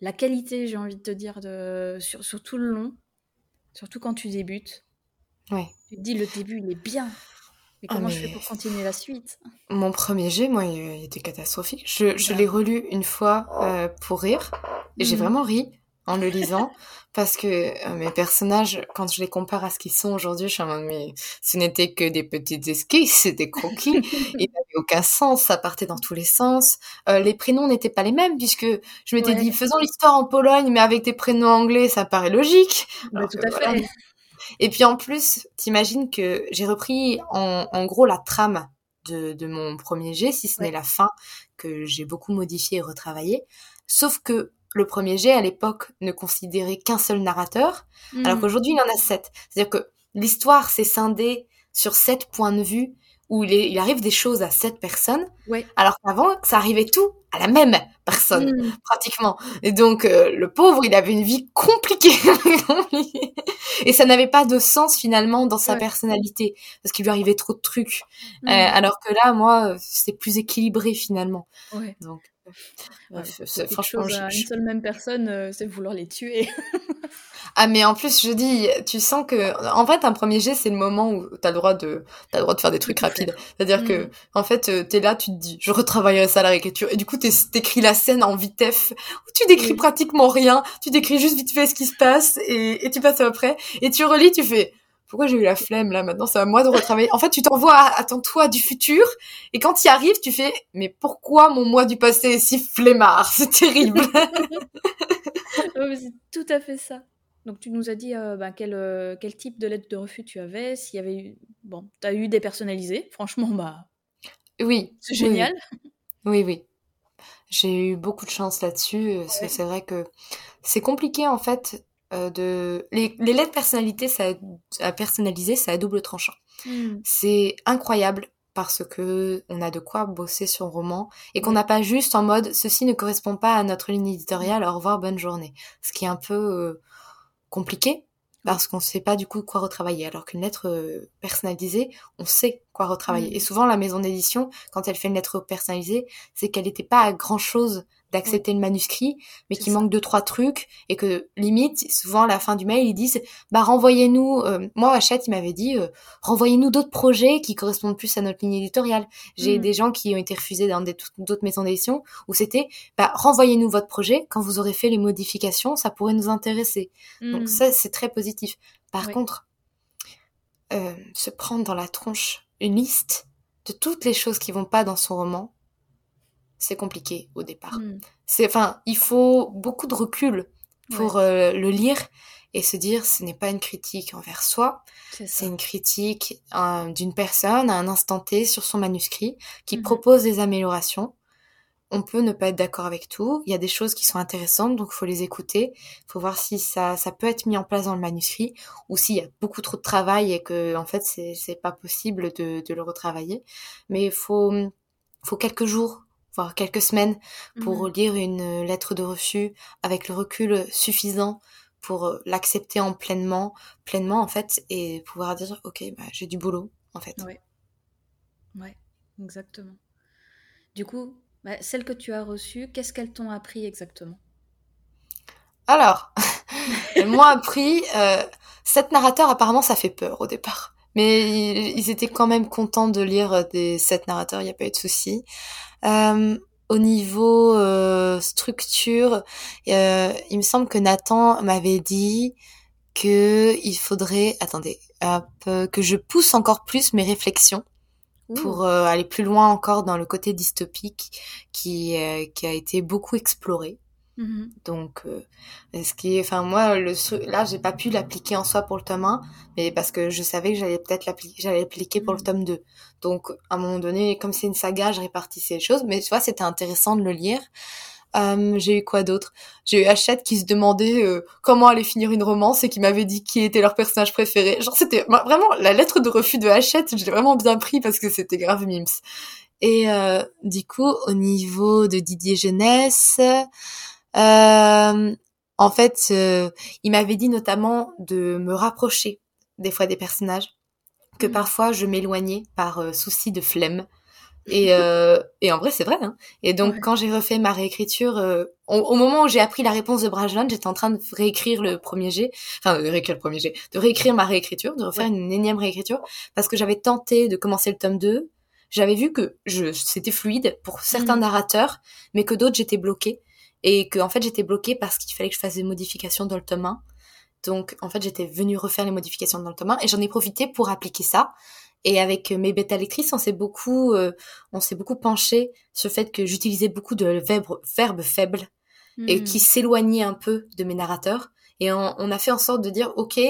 la qualité, j'ai envie de te dire de sur, sur tout le long, surtout quand tu débutes. Ouais. Tu te dis le début, il est bien. Mais ah, comment je fais pour continuer la suite? Mon premier jet, moi, il était catastrophique. Je, je bah. l'ai relu une fois euh, pour rire et j'ai mhm. vraiment ri en le lisant parce que euh, mes personnages, quand je les compare à ce qu'ils sont aujourd'hui, je suis en mode, mais ce n'était que des petites esquisses, des croquis, il n'avait aucun sens, ça partait dans tous les sens. Euh, les prénoms n'étaient pas les mêmes puisque je m'étais dit, faisons l'histoire en Pologne, mais avec des prénoms anglais, ça paraît logique. tout à fait. Et puis en plus, t'imagines que j'ai repris en, en, gros la trame de, de mon premier jet, si ce n'est la fin, que j'ai beaucoup modifié et retravaillé. Sauf que le premier jet à l'époque ne considérait qu'un seul narrateur, alors hmm. qu'aujourd'hui il en a sept. C'est-à-dire que l'histoire s'est scindée sur sept points de vue où il, arrive des choses à sept personnes, alors qu'avant ça arrivait tout à la même personne hmm. pratiquement. Et donc euh, le pauvre il avait une vie compliquée et ça n'avait pas de sens finalement dans sa personnalité parce qu'il lui arrivait trop de trucs. Hmm. Euh, alors que là moi c'est plus équilibré finalement. Donc franchement, une seule même personne, euh, c'est vouloir les tuer. Ah mais en plus je dis, tu sens que en fait un premier jet c'est le moment où t'as le droit de t'as le droit de faire des trucs rapides. C'est-à-dire que mm. en fait euh, t'es là, tu te dis je retravaillerai ça à la réécriture et du coup t'écris la scène en vitesse où tu décris pratiquement rien, tu décris juste vite fait ce qui se passe et, et tu passes après et tu relis, tu fais pourquoi j'ai eu la flemme là maintenant? C'est à moi de retravailler. En fait tu t'envoies à, ton toi du futur et quand tu y arrives tu fais mais pourquoi mon moi du passé est si flemmard? C'est terrible. C'est tout à fait ça. Donc tu nous as dit euh, bah, quel, euh, quel type de lettre de refus tu avais s'il y avait eu bon tu as eu des personnalisés. Franchement bah oui c'est génial. Oui oui, j'ai eu beaucoup de chance là-dessus euh, c'est vrai que c'est compliqué en fait euh, de les, les, lettres personnalités ça à personnaliser à double tranchant. Hmm. c'est incroyable parce que on a de quoi bosser sur roman et qu'on n'a pas juste en mode ceci ne correspond pas à notre ligne éditoriale au revoir bonne journée. Ce qui est un peu euh, compliqué parce qu'on ne sait pas du coup quoi retravailler alors qu'une lettre euh, personnalisée on sait quoi retravailler. Hmm. et souvent la maison d'édition quand elle fait une lettre personnalisée c'est qu'elle n'était pas à grand chose d'accepter le manuscrit, mais qui manque deux trois trucs et que limite souvent à la fin du mail ils disent bah renvoyez-nous. Euh, moi Hachette il m'avait dit euh, renvoyez-nous d'autres projets qui correspondent plus à notre ligne éditoriale. J'ai mm. des gens qui ont été refusés dans d'autres maisons d'édition où c'était bah renvoyez-nous votre projet quand vous aurez fait les modifications, ça pourrait nous intéresser. Donc mm. ça c'est très positif. Par contre, euh, se prendre dans la tronche une liste de toutes les choses qui vont pas dans son roman, c'est compliqué au départ. Hmm. C'est, enfin, il faut beaucoup de recul pour euh, le lire et se dire ce n'est pas une critique envers soi, c'est une critique d'une personne à un instant T sur son manuscrit qui mhm. propose des améliorations. On peut ne pas être d'accord avec tout. Il y a des choses qui sont intéressantes, donc faut les écouter. faut voir si ça, ça peut être mis en place dans le manuscrit ou s'il y a beaucoup trop de travail et que en fait c'est, c'est pas possible de, de le retravailler. Mais il faut, faut quelques jours voire quelques semaines pour mmh lire une lettre de refus avec le recul suffisant pour euh, l'accepter en pleinement, pleinement en fait, et pouvoir dire ok, bah, j'ai du boulot en fait. Ouais, ouais, exactement. Du coup, bah, celle que tu as reçue, qu'est-ce qu'elles t'ont appris exactement? Alors, elles m'ont appris. Euh, sept narrateurs, apparemment, ça fait peur au départ. Mais ils étaient quand même contents de lire des sept narrateurs, il n'y a pas eu de souci. Euh, au niveau euh, structure, euh, il me semble que Nathan m'avait dit que il faudrait, attendez, que je pousse encore plus mes réflexions pour aller plus loin encore dans le côté dystopique qui qui a été beaucoup exploré. Mm-hmm. Donc, euh, ce qui est, enfin moi, le là, j'ai pas pu l'appliquer en soi pour le tome 1, mais parce que je savais que j'allais peut-être l'appliquer, j'allais l'appliquer pour le mm-hmm. tome 2. Donc, à un moment donné, comme c'est une saga, je répartissais les choses, mais tu vois, c'était intéressant de le lire. Euh, j'ai eu quoi d'autre? J'ai eu Hachette qui se demandait euh, comment allait finir une romance et qui m'avait dit qui était leur personnage préféré. Genre c'était vraiment la lettre de refus de Hachette, je l'ai vraiment bien pris parce que c'était grave mims. Et euh, du coup, au niveau de Didier Jeunesse, en fait, euh, il m'avait dit notamment de me rapprocher des fois des personnages, que mmh. parfois je m'éloignais par euh, souci de flemme. Et, et en vrai, c'est vrai. Hein. Et donc, quand j'ai refait ma réécriture, au, moment où j'ai appris la réponse de Brajlon, j'étais en train de réécrire le premier jet, enfin de réécrire le premier jet, de réécrire ma réécriture, de refaire une énième réécriture, parce que j'avais tenté de commencer le tome 2. J'avais vu que je c'était fluide pour certains mmh. narrateurs, mais que d'autres j'étais bloquée et que en fait j'étais bloquée parce qu'il fallait que je fasse des modifications dans le tome 1. Donc en fait j'étais venue refaire les modifications dans le tome 1 et j'en ai profité pour appliquer ça. Et avec mes bêta lectrices, on s'est beaucoup, euh, on s'est beaucoup penché sur le fait que j'utilisais beaucoup de verbes, verbes faibles et hmm. qui s'éloignaient un peu de mes narrateurs. Et on, on, a fait en sorte de dire, ok,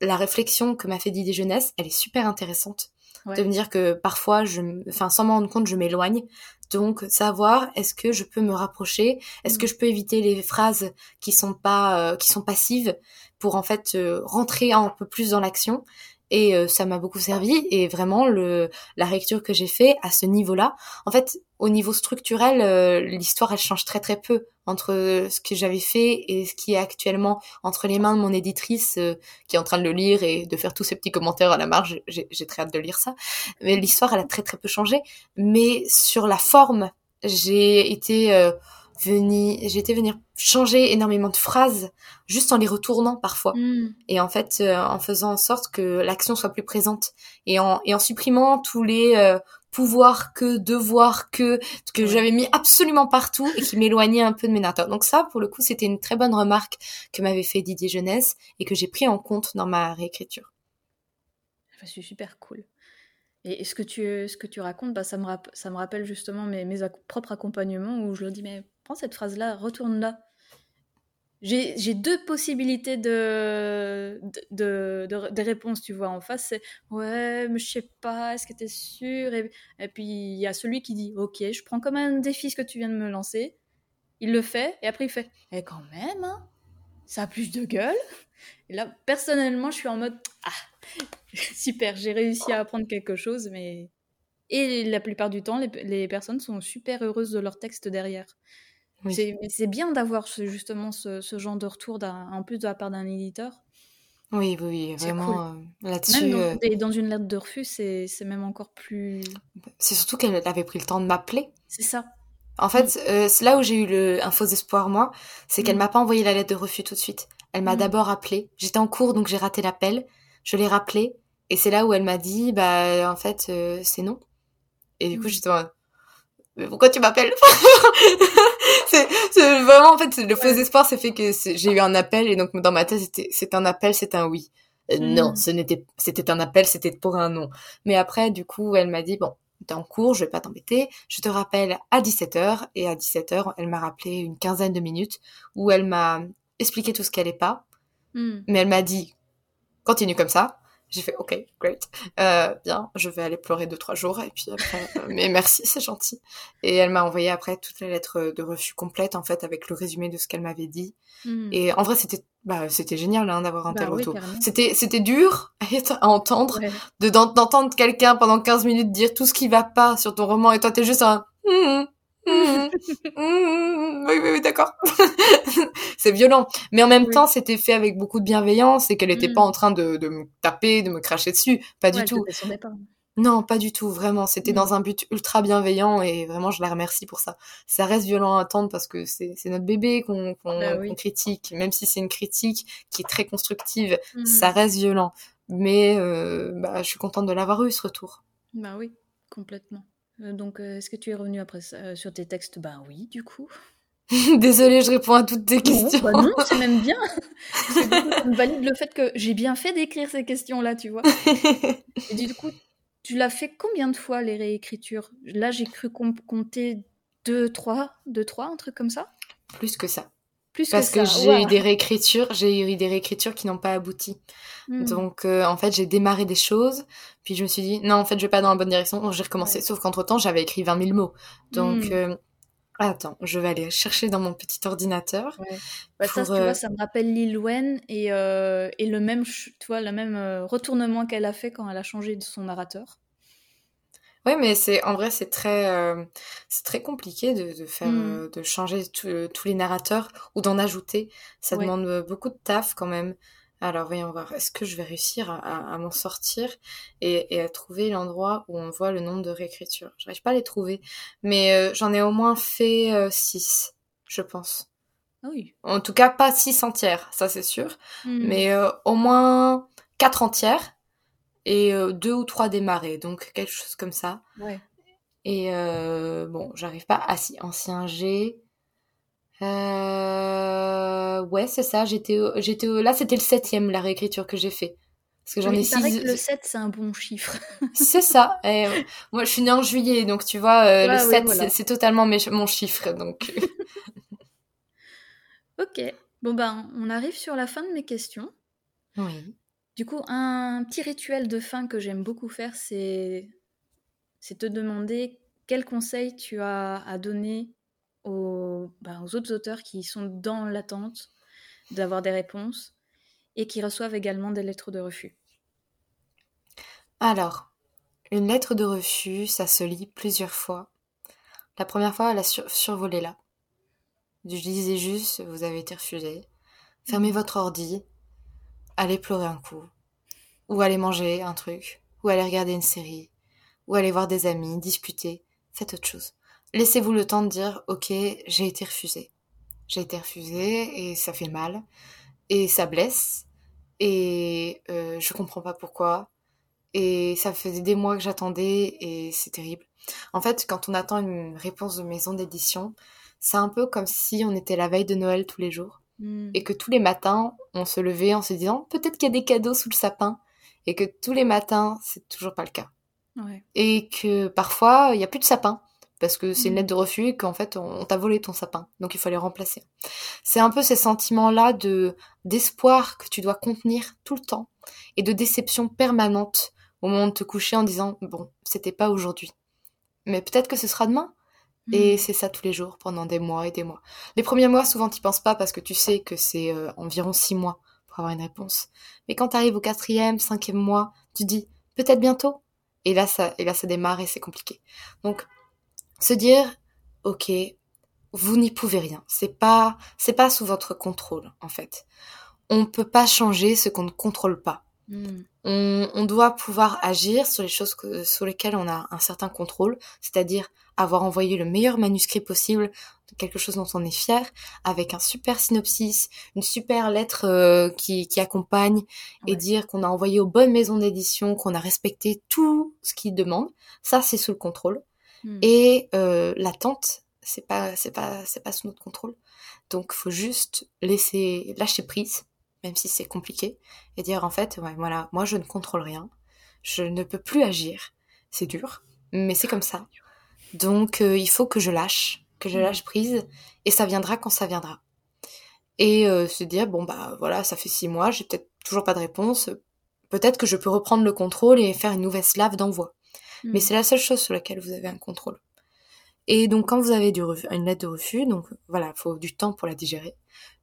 la réflexion que m'a fait Didier Jeunesse, elle est super intéressante. De me dire que parfois, je, enfin, sans m'en rendre compte, je m'éloigne. Donc savoir est-ce que je peux me rapprocher, est-ce que mm. je peux éviter les phrases qui sont pas euh, qui sont passives pour en fait euh, rentrer un peu plus dans l'action? Et euh, ça m'a beaucoup servi. Et vraiment le la lecture que j'ai fait à ce niveau-là en fait au niveau structurel euh, l'histoire elle change très très peu entre ce que j'avais fait et ce qui est actuellement entre les mains de mon éditrice euh, qui est en train de le lire et de faire tous ces petits commentaires à la marge. J'ai très hâte de lire ça. Mais l'histoire elle a très très peu changé. Mais sur la forme j'ai été venir, j'étais venir changer énormément de phrases juste en les retournant parfois. Hmm. Et en fait, euh, en faisant en sorte que l'action soit plus présente et en, et en supprimant tous les euh, pouvoirs que, devoirs que, que Ouais. j'avais mis absolument partout et qui m'éloignaient un peu de mes narrateurs. Donc ça, pour le coup, c'était une très bonne remarque que m'avait fait Didier Jeunesse et que j'ai pris en compte dans ma réécriture. Enfin, c'est super cool. Et ce que tu, ce que tu racontes, bah, ça, me ça me rappelle justement mes, mes propres accompagnements où je leur dis, mais prends cette phrase-là, retourne-la. J'ai deux possibilités de, de, tu vois. En face, c'est ouais, mais je sais pas, est-ce que t'es sûr? Et, et puis il y a celui qui dit, ok, je prends comme un défi ce que tu viens de me lancer. Il le fait, et après il fait, eh quand même, hein, ça a plus de gueule. Et là, personnellement, je suis en mode, ah, super, j'ai réussi à apprendre quelque chose, mais. Et la plupart du temps, les, les personnes sont super heureuses de leur texte derrière. Oui. C'est bien d'avoir ce- justement ce, ce genre de retour, en plus de la part d'un éditeur. Oui, oui, oui, vraiment euh, là-dessus. Même dans, euh, dans une lettre de refus, c'est même encore plus. c'est surtout qu'elle avait pris le temps de m'appeler. C'est ça. En fait, euh, c'est là où j'ai eu le, un faux espoir, moi, c'est qu'elle Mm. m'a pas envoyé la lettre de refus tout de suite. Elle m'a Mm. d'abord appelé. J'étais en cours, donc j'ai raté l'appel. Je l'ai rappelé. Et c'est là où elle m'a dit, bah, en fait, euh, c'est non. Et du coup, Mm. j'étais en mais pourquoi tu m'appelles? C'est, c'est vraiment, en fait, le faux espoir, c'est fait que j'ai eu un appel, et donc dans ma tête, c'était, c'est un appel, c'est un oui. Euh, Mm. Non, ce n'était, c'était un appel, c'était pour un non. Mais après, du coup, elle m'a dit, bon, t'es en cours, je vais pas t'embêter, je te rappelle à 17h, et à 17h, elle m'a rappelé une quinzaine de minutes, où elle m'a expliqué tout ce qu'elle est pas, Hmm. mais elle m'a dit, continue comme ça. J'ai fait, ok, great, euh, bien, je vais aller pleurer deux, trois jours, et puis après, euh, mais merci, c'est gentil. Et elle m'a envoyé après toute la lettre de refus complète, en fait, avec le résumé de ce qu'elle m'avait dit. Hmm. Et en vrai, c'était, bah, c'était génial, hein, d'avoir un Bah tel oui, retour. C'était, c'était dur à, entendre, Ouais. de, d'en- d'entendre quelqu'un pendant 15 minutes dire tout ce qui va pas sur ton roman, et toi, t'es juste un, Hum, hum, hum, oui, oui, oui, d'accord. c'est violent. Mais en même Oui. temps, c'était fait avec beaucoup de bienveillance et qu'elle était Mm. pas en train de, de me taper, de me cracher dessus. Pas du tout. Non, pas du tout, vraiment. C'était dans un but ultra bienveillant et vraiment, je la remercie pour ça. Ça reste violent à attendre parce que c'est notre bébé qu'on Bah oui. qu'on critique. Même si c'est une critique qui est très constructive, ça reste violent. Mais euh, bah, je suis contente de l'avoir eu, ce retour. Bah oui, complètement. Euh, donc, euh, est-ce que tu es revenu après ça, euh, sur tes textes? Bah oui, du coup. Désolée, je réponds à toutes tes Non, questions. bah non, c'est même bien. Ça me valide le fait que j'ai bien fait d'écrire ces questions-là, tu vois. Et du coup, tu l'as fait combien de fois les réécritures? Là, j'ai cru com- compter deux, trois, deux, trois, un truc comme ça? Plus que ça. Plus Parce que j'ai eu des réécritures, j'ai eu des réécritures qui n'ont pas abouti. Hmm. Donc euh, en fait, j'ai démarré des choses, puis je me suis dit non, en fait, je vais pas dans la bonne direction, donc j'ai recommencé. Ouais. Sauf qu'entre-temps, j'avais écrit 20 000 mots. Donc Hmm. euh, attends, je vais aller chercher dans mon petit ordinateur. Ouais. Bah, ça, tu euh, vois, ça me rappelle Lil Wen et, euh, et le même, tu vois, le même euh, retournement qu'elle a fait quand elle a changé de son narrateur. Ouais, mais c'est en vrai, c'est très, euh, c'est très compliqué de, de faire, Mm. euh, de changer tout- euh, tous les narrateurs ou d'en ajouter. Ça Ouais. demande euh, beaucoup de taf quand même. Alors voyons voir, est-ce que je vais réussir à, à- à m'en sortir et, et à trouver l'endroit où on voit le nombre de réécritures? J'arrive pas à les trouver, mais euh, j'en ai au moins fait 6, je pense. Ah oui. En tout cas, pas 6 entières, ça c'est sûr, Hmm. mais euh, au moins 4 entières et euh, 2 ou 3 démarrées, donc quelque chose comme ça. Ouais. Et euh, bon, j'arrive pas. Ah si, ancien G. Ouais, c'est ça. J'étais, j'étais là, c'était le septième la réécriture que j'ai fait. Parce que j'en ai six. que le 7, c'est un bon chiffre. C'est ça. Et, euh, moi, je suis née en juillet, donc tu vois, euh, le Ouais, oui, 7, voilà. c'est, c'est totalement mes- mon chiffre. Donc, Ok. Bon ben, on arrive sur la fin de mes questions. oui. Du coup, un petit rituel de fin que j'aime beaucoup faire, c'est c'est te demander quel conseil tu as à donner aux, ben, aux autres auteurs qui sont dans l'attente d'avoir des réponses et qui reçoivent également des lettres de refus. Alors, une lettre de refus, ça se lit plusieurs fois. La première fois, elle a sur- survolé là. Je disais juste, vous avez été refusé. Fermez votre ordi, allez pleurer un coup, ou allez manger un truc, ou allez regarder une série, ou allez voir des amis, discuter, faites autre chose. laissez-vous le temps de dire, ok, j'ai été refusée. J'ai été refusée et ça fait mal et ça blesse et euh, je comprends pas pourquoi et ça faisait des mois que j'attendais et c'est terrible. En fait, quand on attend une réponse de maison d'édition, c'est un peu comme si on était la veille de Noël tous les jours Hmm. et que tous les matins, on se levait en se disant peut-être qu'il y a des cadeaux sous le sapin et que tous les matins, c'est toujours pas le cas. Ouais. Et que parfois, il y a plus de sapin parce que c'est une Mhm. lettre de refus et qu'en fait, on, on t'a volé ton sapin. Donc il faut les remplacer. C'est un peu ces sentiments-là de d'espoir que tu dois contenir tout le temps et de déception permanente au moment de te coucher en disant bon, c'était pas aujourd'hui. Mais peut-être que ce sera demain. Et Hmm. c'est ça tous les jours, pendant des mois et des mois. Les premiers mois, souvent, t'y penses pas parce que tu sais que c'est euh, environ six mois pour avoir une réponse. Mais quand t'arrives au quatrième, cinquième mois, tu dis peut-être bientôt. Et là, ça, et là, ça démarre et c'est compliqué. Donc, se dire, ok, vous n'y pouvez rien. C'est pas, c'est pas sous votre contrôle, en fait. On peut pas changer ce qu'on ne contrôle pas. Hmm. On, on doit pouvoir agir sur les choses que- sur lesquelles on a un certain contrôle, c'est-à-dire avoir envoyé le meilleur manuscrit possible, quelque chose dont on est fier, avec un super synopsis, une super lettre euh, qui, qui accompagne, et dire qu'on a envoyé aux bonnes maisons d'édition, qu'on a respecté tout ce qu'ils demandent. Ça, c'est sous le contrôle. Hmm. Et euh, l'attente, c'est pas, c'est pas, c'est pas sous notre contrôle. Donc, faut juste laisser, lâcher prise, même si c'est compliqué, et dire en fait, ouais, voilà, moi je ne contrôle rien, je ne peux plus agir. C'est dur, mais c'est comme ça. Donc, euh, il faut que je lâche, que je Mhm. lâche prise, et ça viendra quand ça viendra. Et euh, se dire bon bah voilà, ça fait six mois, j'ai peut-être toujours pas de réponse. Peut-être que je peux reprendre le contrôle et faire une nouvelle slave d'envoi. Mais Hmm. c'est la seule chose sur laquelle vous avez un contrôle. Et donc quand vous avez une lettre de refus, donc voilà, il faut du temps pour la digérer.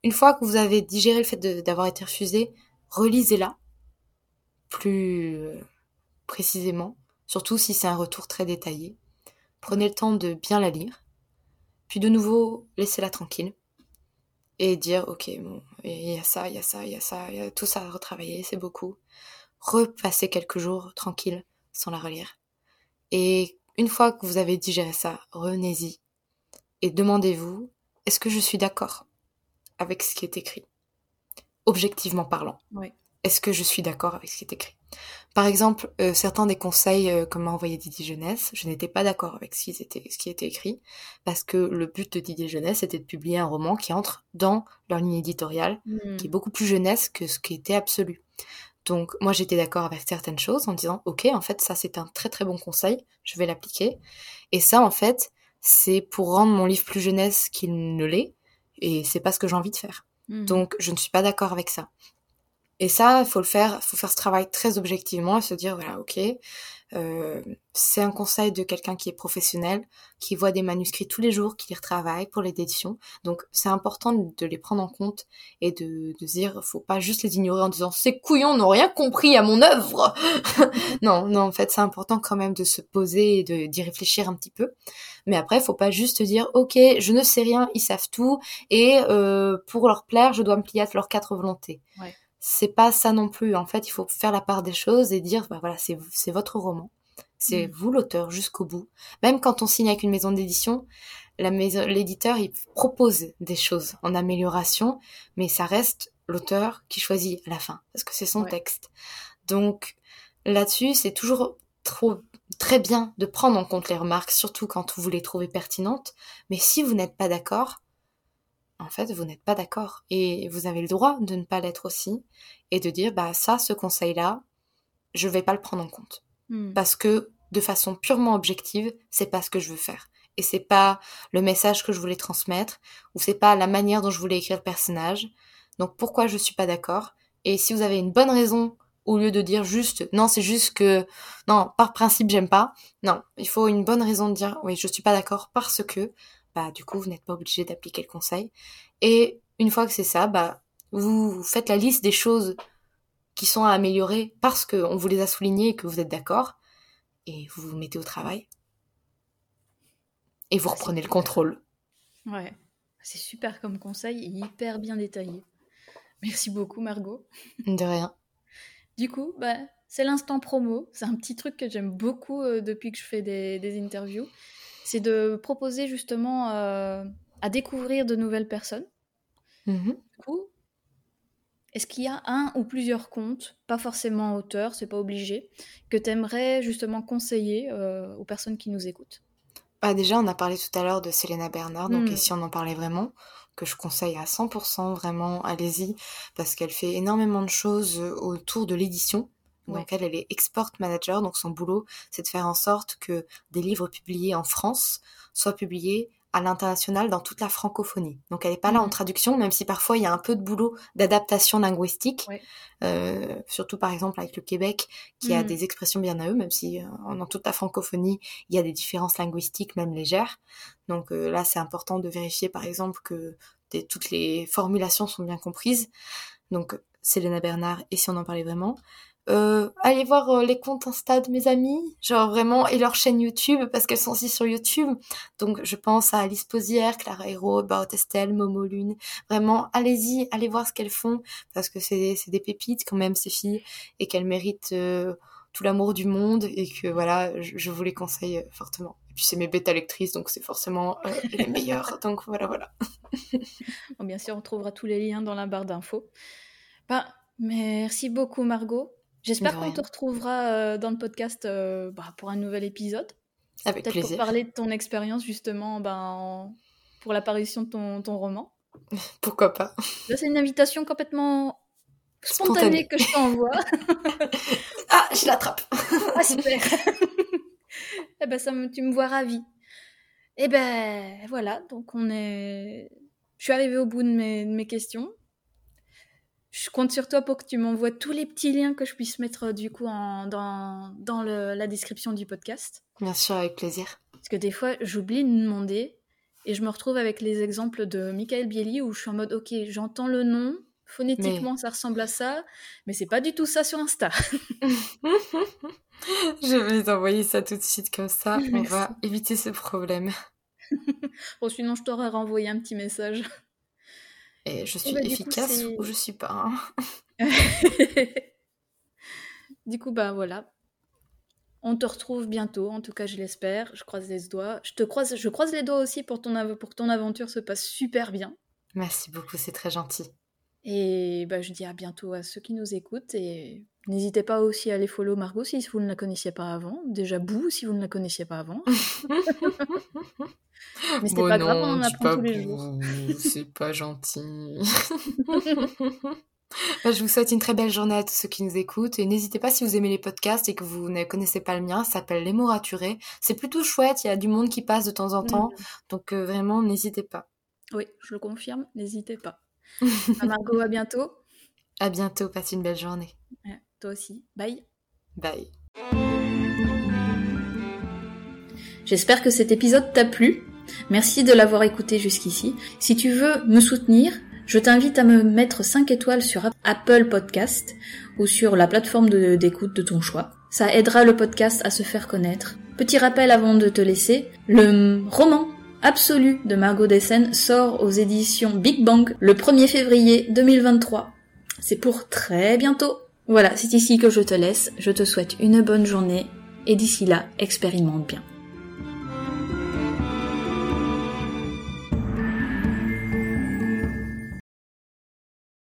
Une fois que vous avez digéré le fait d'avoir été refusé, relisez-la plus euh, précisément, surtout si c'est un retour très détaillé. Prenez le temps de bien la lire, puis de nouveau laissez-la tranquille et dire ok bon il y a ça, il y a ça, il y a ça, il y a tout ça à retravailler, c'est beaucoup. Repassez quelques jours tranquille sans la relire. Et une fois que vous avez digéré ça, revenez-y et demandez-vous est-ce que je suis d'accord avec ce qui est écrit? Objectivement parlant. Est-ce que je suis d'accord avec ce qui est écrit? Par exemple, euh, certains des conseils euh, que m'a envoyé Didier Jeunesse, je n'étais pas d'accord avec ce qui, était, ce qui était écrit, parce que le but de Didier Jeunesse était de publier un roman qui entre dans leur ligne éditoriale, Hmm. qui est beaucoup plus jeunesse que ce qui était absolu. Donc moi j'étais d'accord avec certaines choses en disant ok en fait ça c'est un très très bon conseil, je vais l'appliquer. Et ça en fait c'est pour rendre mon livre plus jeunesse qu'il ne l'est et c'est pas ce que j'ai envie de faire. Hmm. Donc je ne suis pas d'accord avec ça. Et ça, faut le faire, faut faire ce travail très objectivement et se dire voilà, ok, euh, c'est un conseil de quelqu'un qui est professionnel, qui voit des manuscrits tous les jours, qui les retravaille pour l'édition. Donc c'est important de les prendre en compte et de, de dire, faut pas juste les ignorer en disant ces couillons n'ont rien compris à mon œuvre. non, non, en fait c'est important quand même de se poser et d'y réfléchir un petit peu. Mais après, faut pas juste dire ok, je ne sais rien, ils savent tout et euh, pour leur plaire, je dois me plier à leurs quatre volontés. Ouais. C'est pas ça non plus. En fait, il faut faire la part des choses et dire bah voilà, c'est votre roman, c'est Mm. vous l'auteur jusqu'au bout. Même quand on signe avec une maison d'édition, l'éditeur, il propose des choses en amélioration, mais ça reste l'auteur qui choisit à la fin parce que c'est son Ouais. texte. Donc là-dessus, c'est toujours trop très bien de prendre en compte les remarques, surtout quand vous les trouvez pertinentes. Mais si vous n'êtes pas d'accord, en fait, vous n'êtes pas d'accord. Et vous avez le droit de ne pas l'être aussi. Et de dire, bah, ça, ce conseil-là, je vais pas le prendre en compte. Hmm. Parce que, de façon purement objective, c'est pas ce que je veux faire. Et c'est pas le message que je voulais transmettre, ou c'est pas la manière dont je voulais écrire le personnage. Donc, pourquoi je suis pas d'accord? Et si vous avez une bonne raison, au lieu de dire juste, non, c'est juste que, non, par principe, j'aime pas. Non, il faut une bonne raison de dire, oui, je suis pas d'accord parce que, bah, du coup, vous n'êtes pas obligé d'appliquer le conseil. Et une fois que c'est ça, bah, vous faites la liste des choses qui sont à améliorer parce qu'on vous les a soulignées et que vous êtes d'accord. Et vous vous mettez au travail. Et vous reprenez le contrôle. Ouais. C'est super comme conseil et hyper bien détaillé. Merci beaucoup, Margot. De rien. Du coup, bah, c'est l'instant promo. C'est un petit truc que j'aime beaucoup euh, depuis que je fais des, des interviews. C'est de proposer justement euh, à découvrir de nouvelles personnes. Mhm. Du coup, est-ce qu'il y a un ou plusieurs comptes, pas forcément auteur, c'est pas obligé, que tu aimerais justement conseiller euh, aux personnes qui nous écoutent? Bah déjà, on a parlé tout à l'heure de Selena Bernard, donc Mm. et si on en parlait vraiment, que je conseille à 100%, vraiment, allez-y, parce qu'elle fait énormément de choses euh, autour de l'édition. Donc elle, elle est export manager, donc son boulot, c'est de faire en sorte que des livres publiés en France soient publiés à l'international dans toute la francophonie. Donc elle n'est pas là en Mhm. traduction, même si parfois il y a un peu de boulot d'adaptation linguistique, Ouais. euh, surtout par exemple avec le Québec, qui a Mhm. des expressions bien à eux, même si euh, dans toute la francophonie, il y a des différences linguistiques, même légères. Donc euh, là, c'est important de vérifier par exemple que des- toutes les formulations sont bien comprises. Donc Selena Bernard, et si on en parlait vraiment. Euh, allez voir euh, les comptes Insta de mes amis, genre vraiment, et leur chaîne YouTube, parce qu'elles sont aussi sur YouTube. Donc je pense à Alice Posière, Clara Hero, Baut Estelle, Momo Lune. Vraiment, allez-y, allez voir ce qu'elles font, parce que c'est des pépites quand même, ces filles, et qu'elles méritent euh, tout l'amour du monde, et que voilà, je, je vous les conseille fortement. Et puis c'est mes bêta lectrices, donc c'est forcément euh, les meilleures. Donc voilà, voilà. Bon, bien sûr, on trouvera tous les liens dans la barre d'infos. Bah, merci beaucoup, Margot. J'espère qu'on te retrouvera euh, dans le podcast euh, bah, pour un nouvel épisode. Avec Peut-être pour plaisir. parler de ton expérience, justement, ben, en- pour l'apparition de ton, ton roman. Pourquoi pas Là, c'est une invitation complètement Spontanée. spontanée que je t'envoie. Ah, je l'attrape ah, super Eh ben, ça me, tu me vois ravie. Eh ben, voilà, donc on est... Je suis arrivée au bout de mes, de mes questions. Je compte sur toi pour que tu m'envoies tous les petits liens que je puisse mettre du coup en- dans, dans le- la description du podcast. Bien sûr, avec plaisir. Parce que des fois, j'oublie de demander et je me retrouve avec les exemples de Michael Bieli où je suis en mode, ok, j'entends le nom, phonétiquement ça ressemble à ça, mais c'est pas du tout ça sur Insta. je vais t'envoyer ça tout de suite comme ça. On va éviter ce problème. Bon, sinon, je t'aurais renvoyé un petit message. Et je suis bah, coup, efficace ou je suis pas. hein. du coup, bah voilà. On te retrouve bientôt, en tout cas je l'espère. Je croise les doigts. Je te croise, je croise les doigts aussi pour, ton av- pour que ton aventure se passe super bien. Merci beaucoup, c'est très gentil. Et bah, je dis à bientôt à ceux qui nous écoutent. Et n'hésitez pas aussi à aller follow Margot si vous ne la connaissiez pas avant. Déjà Bou si vous ne la connaissiez pas avant. Mais c'est Bon, pas non, grave, on en apprend pas tous les jours. C'est pas gentil. Bah, je vous souhaite une très belle journée à tous ceux qui nous écoutent et n'hésitez pas si vous aimez les podcasts et que vous ne connaissez pas le mien, ça s'appelle Les mots raturés. C'est plutôt chouette, il y a du monde qui passe de temps en temps, Mm. donc euh, vraiment n'hésitez pas. Oui, je le confirme, n'hésitez pas. À Margot, à bientôt. À bientôt, passez une belle journée. Ouais, toi aussi. Bye. Bye. J'espère que cet épisode t'a plu. Merci de l'avoir écouté jusqu'ici. Si tu veux me soutenir, je t'invite à me mettre 5 étoiles sur Apple Podcast ou sur la plateforme de- d'écoute de ton choix. Ça aidera le podcast à se faire connaître. Petit rappel avant de te laisser, le roman absolu de Margot Dessen sort aux éditions Big Bang le 1er février 2023. C'est pour très bientôt. Voilà, c'est ici que je te laisse. Je te souhaite une bonne journée et d'ici là, expérimente bien.